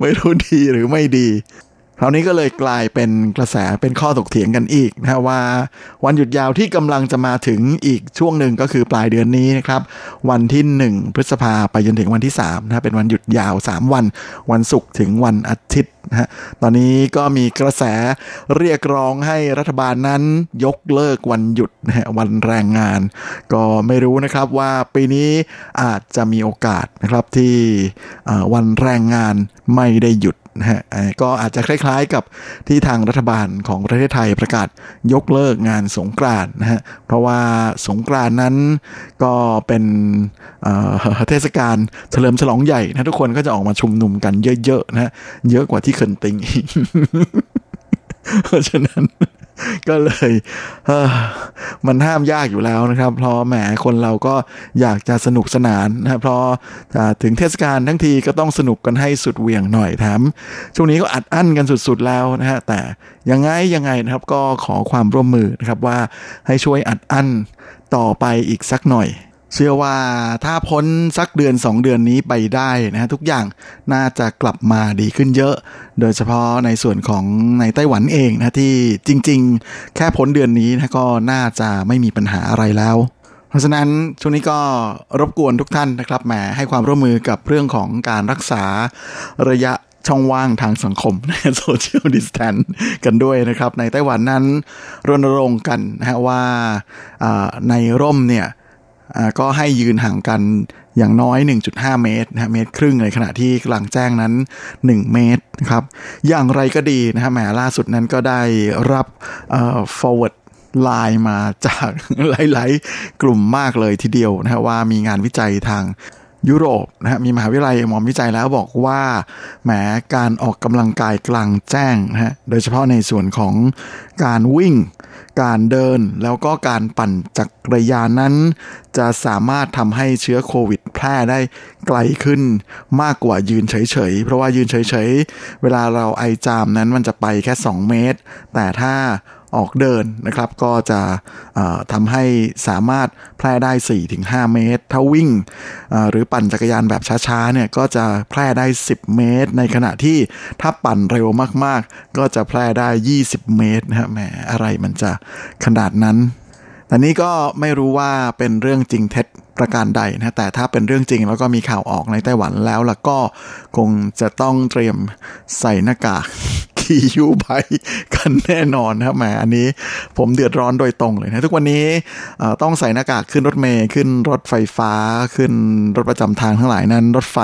ไม่รู้ดีหรือไม่ดี คราวนี้ก็เลยกลายเป็นกระแสเป็นข้อถกเถียงกันอีกนะว่า วันหยุดยาวที่กำลังจะมาถึงอีกช่วงหนึ่งก็คือปลายเดือนนี้นะครับ วันที่ 1 พฤษภาไปจนถึงวันที่3นะเป็นวันหยุดยาว 3 วัน วันศุกร์ถึงวันอาทิตย์นะฮะตอนนี้ก็มีกระแสเรียกร้องให้รัฐบาลนั้นยกเลิกวันหยุดนะฮะวันแรงงาน ก็ไม่รู้นะครับว่าปีนี้อาจจะมีโอกาสนะครับที่วันแรงงานไม่ได้หยุด นะฮะก็อาจจะคล้ายๆกับที่ทางรัฐบาลของประเทศไทยประกาศยกเลิกงานสงกรานต์นะฮะเพราะว่าสงกรานต์นั้นก็เป็นเทศกาลเฉลิมฉลองใหญ่นะทุกคนก็จะออกมาชุมนุมกันเยอะๆนะฮะเยอะกว่าที่เคินติงอีกเพราะฉะนั้น ก็เลยมันห้ามยากอยู่แล้วนะครับ เพราะแหมคนเราก็อยากจะสนุกสนานนะเพราะถึงเทศกาลทั้งทีก็ต้องสนุกกันให้สุดเหวียงหน่อยแถมช่วงนี้ก็อัดอั้นกันสุดๆแล้วนะฮะแต่ยังไงยังไงนะครับก็ขอความร่วมมือนะครับว่าให้ช่วยอัดอั้นต่อไปอีกสักหน่อย เชื่อว่าถ้าพ้นสักเดือน 2 เดือนนี้ไปได้นะทุกอย่างน่าจะกลับมาดีขึ้นเยอะ โดยเฉพาะในส่วนของในไต้หวันเองนะที่จริง ๆ แค่พ้นเดือนนี้นะก็น่าจะไม่มีปัญหาอะไรแล้ว เพราะฉะนั้นช่วงนี้ก็รบกวนทุกท่านนะครับแหมให้ความร่วมมือกับเรื่องของการรักษาระยะช่องว่างทางสังคม social distance กันด้วยนะครับ ในไต้หวันนั้นรณรงค์กันนะฮะว่าในร่มเนี่ย ก็ให้ยืนห่างกันอย่างน้อย 1.5 เมตรนะเมตรครึ่งในขณะที่กลางแจ้งนั้น 1 เมตรนะครับ อย่างไรก็ดีนะฮะแหมล่าสุดนั้นก็ได้รับ forward ไลน์มาจากหลาย ๆ กลุ่มมากเลยทีเดียวนะฮะว่ามีงานวิจัยทางยุโรปนะฮะมีมหาวิทยาลัยหมอมวิจัยแล้วบอกว่าแหมการออกกำลังกายกลางแจ้งนะฮะโดยเฉพาะในส่วนของการวิ่ง การเดินแล้วก็การปั่นจักรยานนั้น จะสามารถทำให้เชื้อโควิดแพร่ได้ไกลขึ้นมากกว่ายืนเฉยๆ เพราะว่ายืนเฉยๆ เวลาเราไอจามนั้นมันจะไปแค่ 2 เมตร แต่ถ้า ออกเดินนะครับ ก็จะทำให้สามารถแพร่ได้ 4-5 เมตร ถ้าวิ่งหรือปั่นจักรยานแบบช้าๆเนี่ยก็จะแพร่ได้ 10 เมตร ในขณะที่ถ้าปั่นเร็วมากๆ ก็จะแพร่ได้ 20 เมตรนะฮะแหมอะไรมันจะขนาดนั้นแต่นี้ก็ไม่รู้ว่าเป็นเรื่องจริงเท็จประการใดนะแต่ถ้าเป็นเรื่องจริงแล้วก็มีข่าวออกในไต้หวันแล้วล่ะก็คงจะต้องเตรียมใส่หน้ากากียูไบกันแน่นอนนะครับแหมอันนี้ผมเดือดร้อนโดยตรงเลยนะ ทุกวันนี้ต้องใส่หน้ากากขึ้นรถเมย์ขึ้นรถไฟฟ้าขึ้นรถประจำทางทั้งหลายนั้น รถไฟ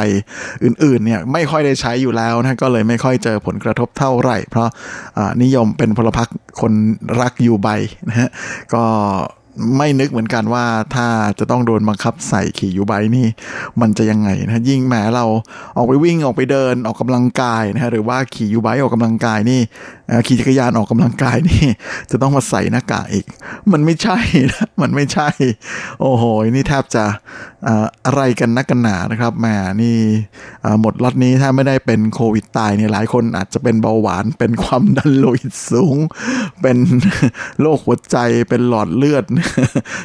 อื่นๆเนี่ยไม่ค่อยได้ใช้อยู่แล้วนะก็เลยไม่ค่อยเจอผลกระทบเท่าไหร่ เพราะนิยมเป็นพลพรรคคนรักยูไบนะฮะก็ ไม่นึกเหมือนกันว่าถ้าจะต้องโดนบังคับใส่ขี่ยูไบนี่ มันจะยังไงนะยิ่งแม้เราออกไปวิ่งออกไปเดินออกกำลังกายนะฮะหรือว่าขี่ยูไบออกกำลังกายนี่ ขี่จักรยานออกกำลังกายนี่ จะต้องมาใส่หน้ากากอีก มันไม่ใช่นะมันไม่ใช่ โอ้โห นี่แทบจะอะไรกันนักกันหนานะครับแหมนี่หมดล็อตนี้ถ้าไม่ได้เป็นโควิดตายเนี่ยหลายคนอาจจะเป็นเบาหวานเป็นความดันโลหิตสูง เป็นโรคหัวใจเป็นหลอดเลือด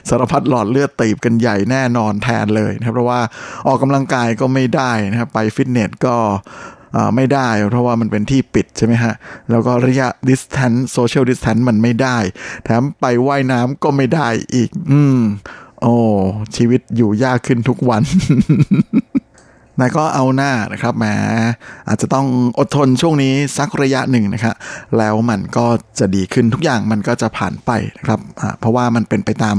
สารพัดหลอดเลือดตีบกันใหญ่แน่นอนแทนเลยนะครับเพราะว่าออกกำลังกายก็ไม่ได้นะครับไปฟิตเนสก็ ไม่ได้ เพราะว่ามันเป็นที่ปิดใช่ไหมฮะ แล้วก็ระยะ distance social distance มันไม่ได้ แถมไปไว่ายน้ำก็ไม่ได้อีก อืม โอ้ชีวิตอยู่ยากขึ้นทุกวันนายก็เอาหน้านะครับแหมอาจจะต้องอดทนช่วงนี้สักระยะหนึ่งนะครับแล้วมันก็จะดีขึ้นทุกอย่างมันก็จะผ่านไปนะครับเพราะว่ามันเป็นไปตาม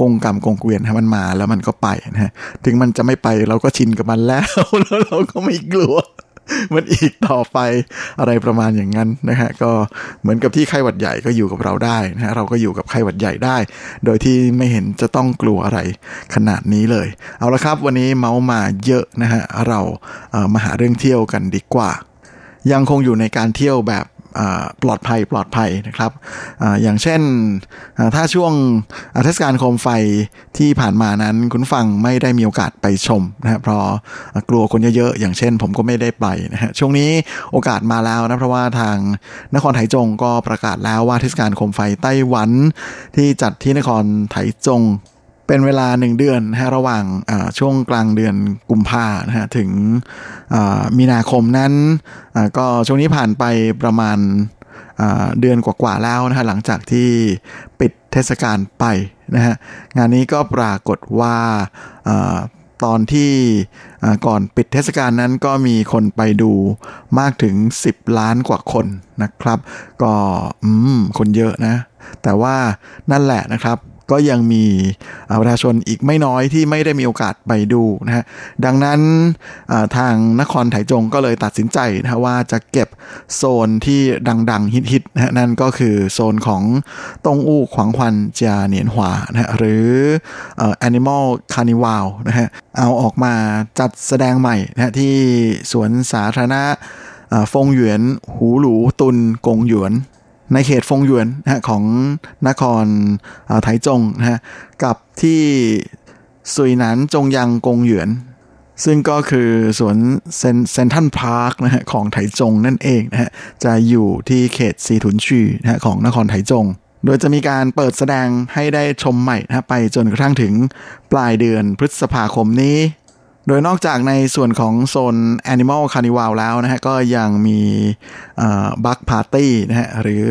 กงกรรมกงเกวียนให้มันมาแล้วมันก็ไปนะฮะถึงมันจะไม่ไปเราก็ชินกับมันแล้วแล้วเราก็ไม่กลัว มันอีกต่อไปอะไรประมาณอย่างนั้นนะฮะก็เหมือนกับที่ไข้หวัดใหญ่ก็อยู่กับเราได้นะฮะเราก็อยู่กับไข้หวัดใหญ่ได้ โดยที่ไม่เห็นจะต้องกลัวอะไรขนาดนี้เลย เอาละครับวันนี้เมาส์มาเยอะนะฮะเราเมาหาเรื่องเที่ยวกันดีกว่า ยังคงอยู่ในการเที่ยวแบบ ปลอดภัยปลอดภัยนะครับออย่างเช่นถ้าช่วงเทศกาลโคมไฟที่ผ่านมานั้นคุณฟังไม่ได้มีโอกาสไปชมนะเพราะกลัวคนเยอะๆอย่างเช่น ผมก็ไม่ได้ไปนะฮะช่วงนี้โอกาสมาแล้วนะเพราะว่าทางนครไถจงก็ประกาศแล้วว่าเทศกาลโคมไฟไต้หวันที่จัดที่นครไถจง เป็นเวลาหนึ่งเดือนนะฮะระหว่างช่วงกลางเดือนกุมภานะฮะถึงมีนาคมนั้นก็ช่วงนี้ผ่านไปประมาณเดือนกว่าๆแล้วนะฮะหลังจากที่ปิดเทศกาลไปนะฮะงานนี้ก็ปรากฏว่าตอนที่ก่อนปิดเทศกาลนั้นก็มีคนไปดูมากถึง 10 ล้านกว่าคนนะครับ ก็อืมคนเยอะนะ แต่ว่านั่นแหละนะครับ ก็ยังมีประชาชนอีกไม่น้อยที่ไม่ได้มีโอกาสไปดูนะฮะดังนั้นทางนครไถจงก็เลยตัดสินใจนะว่าจะเก็บโซนที่ดัง ๆ ฮิตๆนะฮะนั่นก็คือโซนของตงอู้ขวางควันจาเหนียนหวานะฮะหรือ Animal Carnival นะฮะเอาออกมาจัดแสดงใหม่นะฮะที่สวนสาธารณะฟงหยวน หูหลูตุนกงหยวน ในเขตฟงหยวนนะของนครไถจงนะฮะกับที่สุยหนานจงยังกงหยวน ซึ่งก็คือสวนเซนทันพาร์คนะฮะของไถจงนั่นเองนะฮะจะอยู่ที่เขตซีถุนชีนะฮะของนครไถจง โดยจะมีการเปิดแสดงให้ได้ชมใหม่นะไปจนกระทั่งถึงปลายเดือนพฤษภาคมนี้ โดยนอกจากในส่วนของโซน Animal Carnival แล้วนะฮะก็ยังมีบัคพาร์ตี้นะฮะหรือ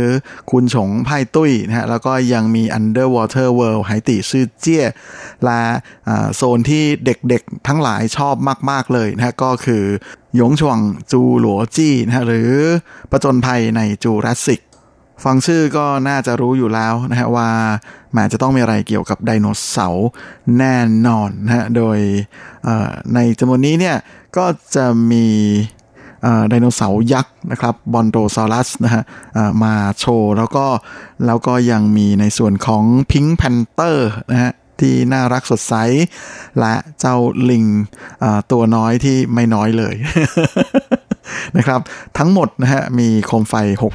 คุณฉงไพ่ตุ้ยนะฮะแล้วก็ยังมี Underwater World ไหตีซื่อเจี้ยและโซนที่เด็กๆทั้งหลายชอบมาก ๆ เลยนะฮะก็คือหยงช่วงจูหลัวจี้นะฮะหรือประจนภัยในจูราสสิก ฟังชื่อก็น่าจะรู้อยู่แล้วนะฮะว่าแม้จะต้องมีอะไรเกี่ยวกับไดโนเสาร์แน่นอนนะฮะโดยในจำนวนนี้เนี่ยก็จะมีไดโนเสาร์ยักษ์นะครับบรอนโตซอรัสนะฮะมาโชว์แล้วก็แล้วก็ยังมีในส่วนของ Pink Panther นะฮะที่น่ารักสดใส และเจ้าลิงตัวน้อยที่ไม่น้อยเลย นะครับ ทั้งหมดนะฮะมีโคมไฟ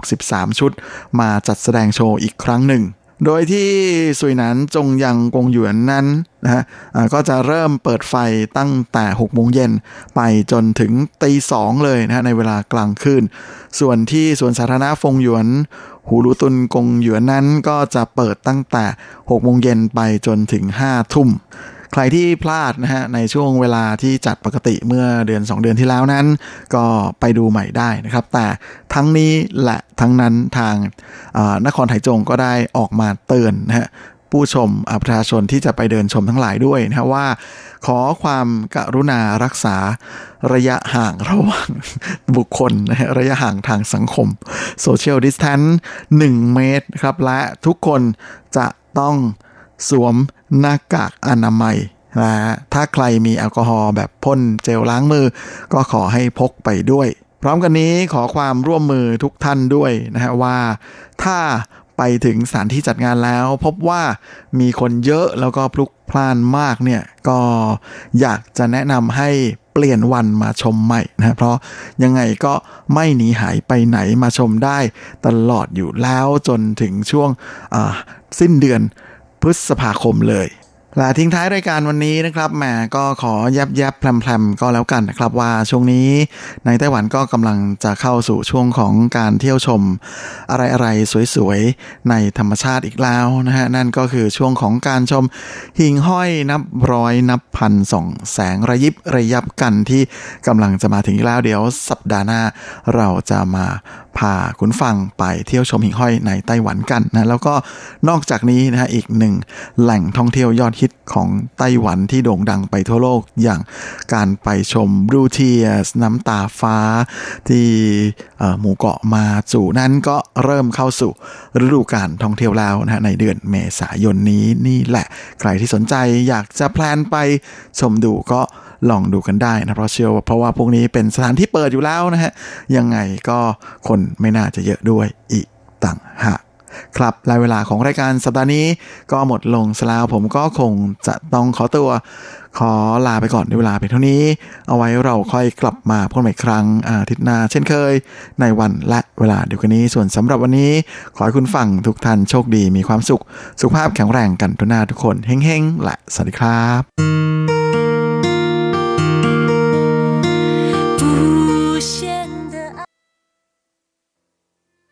63 ชุด มาจัดแสดงโชว์อีกครั้งหนึ่ง โดยที่สุยนั้นจงยังกงหยวนนั้นนะฮะก็จะเริ่มเปิดไฟตั้งแต่6โมงเย็นไปจนถึงตีสองเลยนะฮะในเวลากลางคืน ส่วนที่สวนสาธารณะฟงหยวนหูรูตุนกงหยวนนั้นก็จะเปิดตั้งแต่6โมงเย็นไปจนถึง5ทุ่ม ใครที่พลาดนะฮะในช่วงเวลาที่จัดปกติเมื่อเดือน 2 เดือนที่แล้วนั้น ก็ไปดูใหม่ได้นะครับ แต่ทั้งนี้และทั้งนั้นทางนครไถจงก็ได้ออกมาเตือนนะฮะผู้ชมประชาชนที่จะไปเดินชมทั้งหลายด้วยนะว่า ขอความกรุณารักษาระยะห่างระหว่างบุคคลนะฮะระยะห่างทางสังคม social distance หนึ่งเมตรครับและทุกคนจะต้องสวม หน้ากากอนามัยนะถ้าใครมีแอลกอฮอล์แบบพ่นเจลล้างมือ ก็ขอให้พกไปด้วย พร้อมกันนี้ขอความร่วมมือทุกท่านด้วยนะฮะว่า ถ้าไปถึงสถานที่จัดงานแล้ว พบว่ามีคนเยอะแล้วก็พลุกพล่านมากเนี่ยก็อยากจะแนะนำให้เปลี่ยนวันมาชมใหม่นะเพราะยังไงก็ไม่หนีหายไปไหนมาชมได้ตลอดอยู่แล้วจนถึงช่วงสิ้นเดือน พฤษภาคมเลยและทิ้งท้ายรายการวันนี้นะครับแหมก็ขอยับยับแพลมๆก็แล้วกันนะครับว่าช่วงนี้ในไต้หวันก็กำลังจะเข้าสู่ช่วงของการเที่ยวชม อะไรๆสวยๆ ในธรรมชาติอีกแล้วนะฮะนั่นก็คือช่วงของการชมหิ่งห้อยนับร้อยนับพันส่องแสงระยิบระยับกันที่กำลังจะมาถึงแล้วเดี๋ยวสัปดาห์หน้าเราจะมา พาคุณฟังไปเที่ยวชมหิ่งห้อยในไต้หวันกันนะแล้วก็นอกจากนี้นะฮะอีกหนึ่งแหล่งท่องเที่ยวยอดฮิตของไต้หวันที่โด่งดังไปทั่วโลกอย่างการไปชมบรูเทียสน้ำตาฟ้าที่หมู่เกาะมาจู่นั้นก็เริ่มเข้าสู่ฤดูการท่องเที่ยวแล้วนะในเดือนเมษายนนี้นี่แหละ ใครที่สนใจอยากจะแพลนไปชมดูก็ ลองดูกันได้นะเพราะเชื่อว่าเพราะว่าพวกนี้เป็นสถานที่เปิดอยู่แล้วนะฮะยังไงก็คนไม่น่าจะเยอะด้วยอีกต่างหากครับรายเวลาของรายการสัปดาห์นี้ก็หมดลงแล้วผมก็คงจะต้องขอตัว ขอลาไปก่อนในเวลาเพียงเท่านี้ เอาไว้เราค่อยกลับมาพบกันอีกครั้งอาทิตย์หน้าเช่นเคย ในวันและเวลาเดียวกันนี้ ส่วนสำหรับวันนี้ ขอให้คุณฟังทุกท่านโชคดีมีความสุข สุขภาพแข็งแรงกันทุกหน้าทุกคนเฮ้งๆและสวัสดีครับ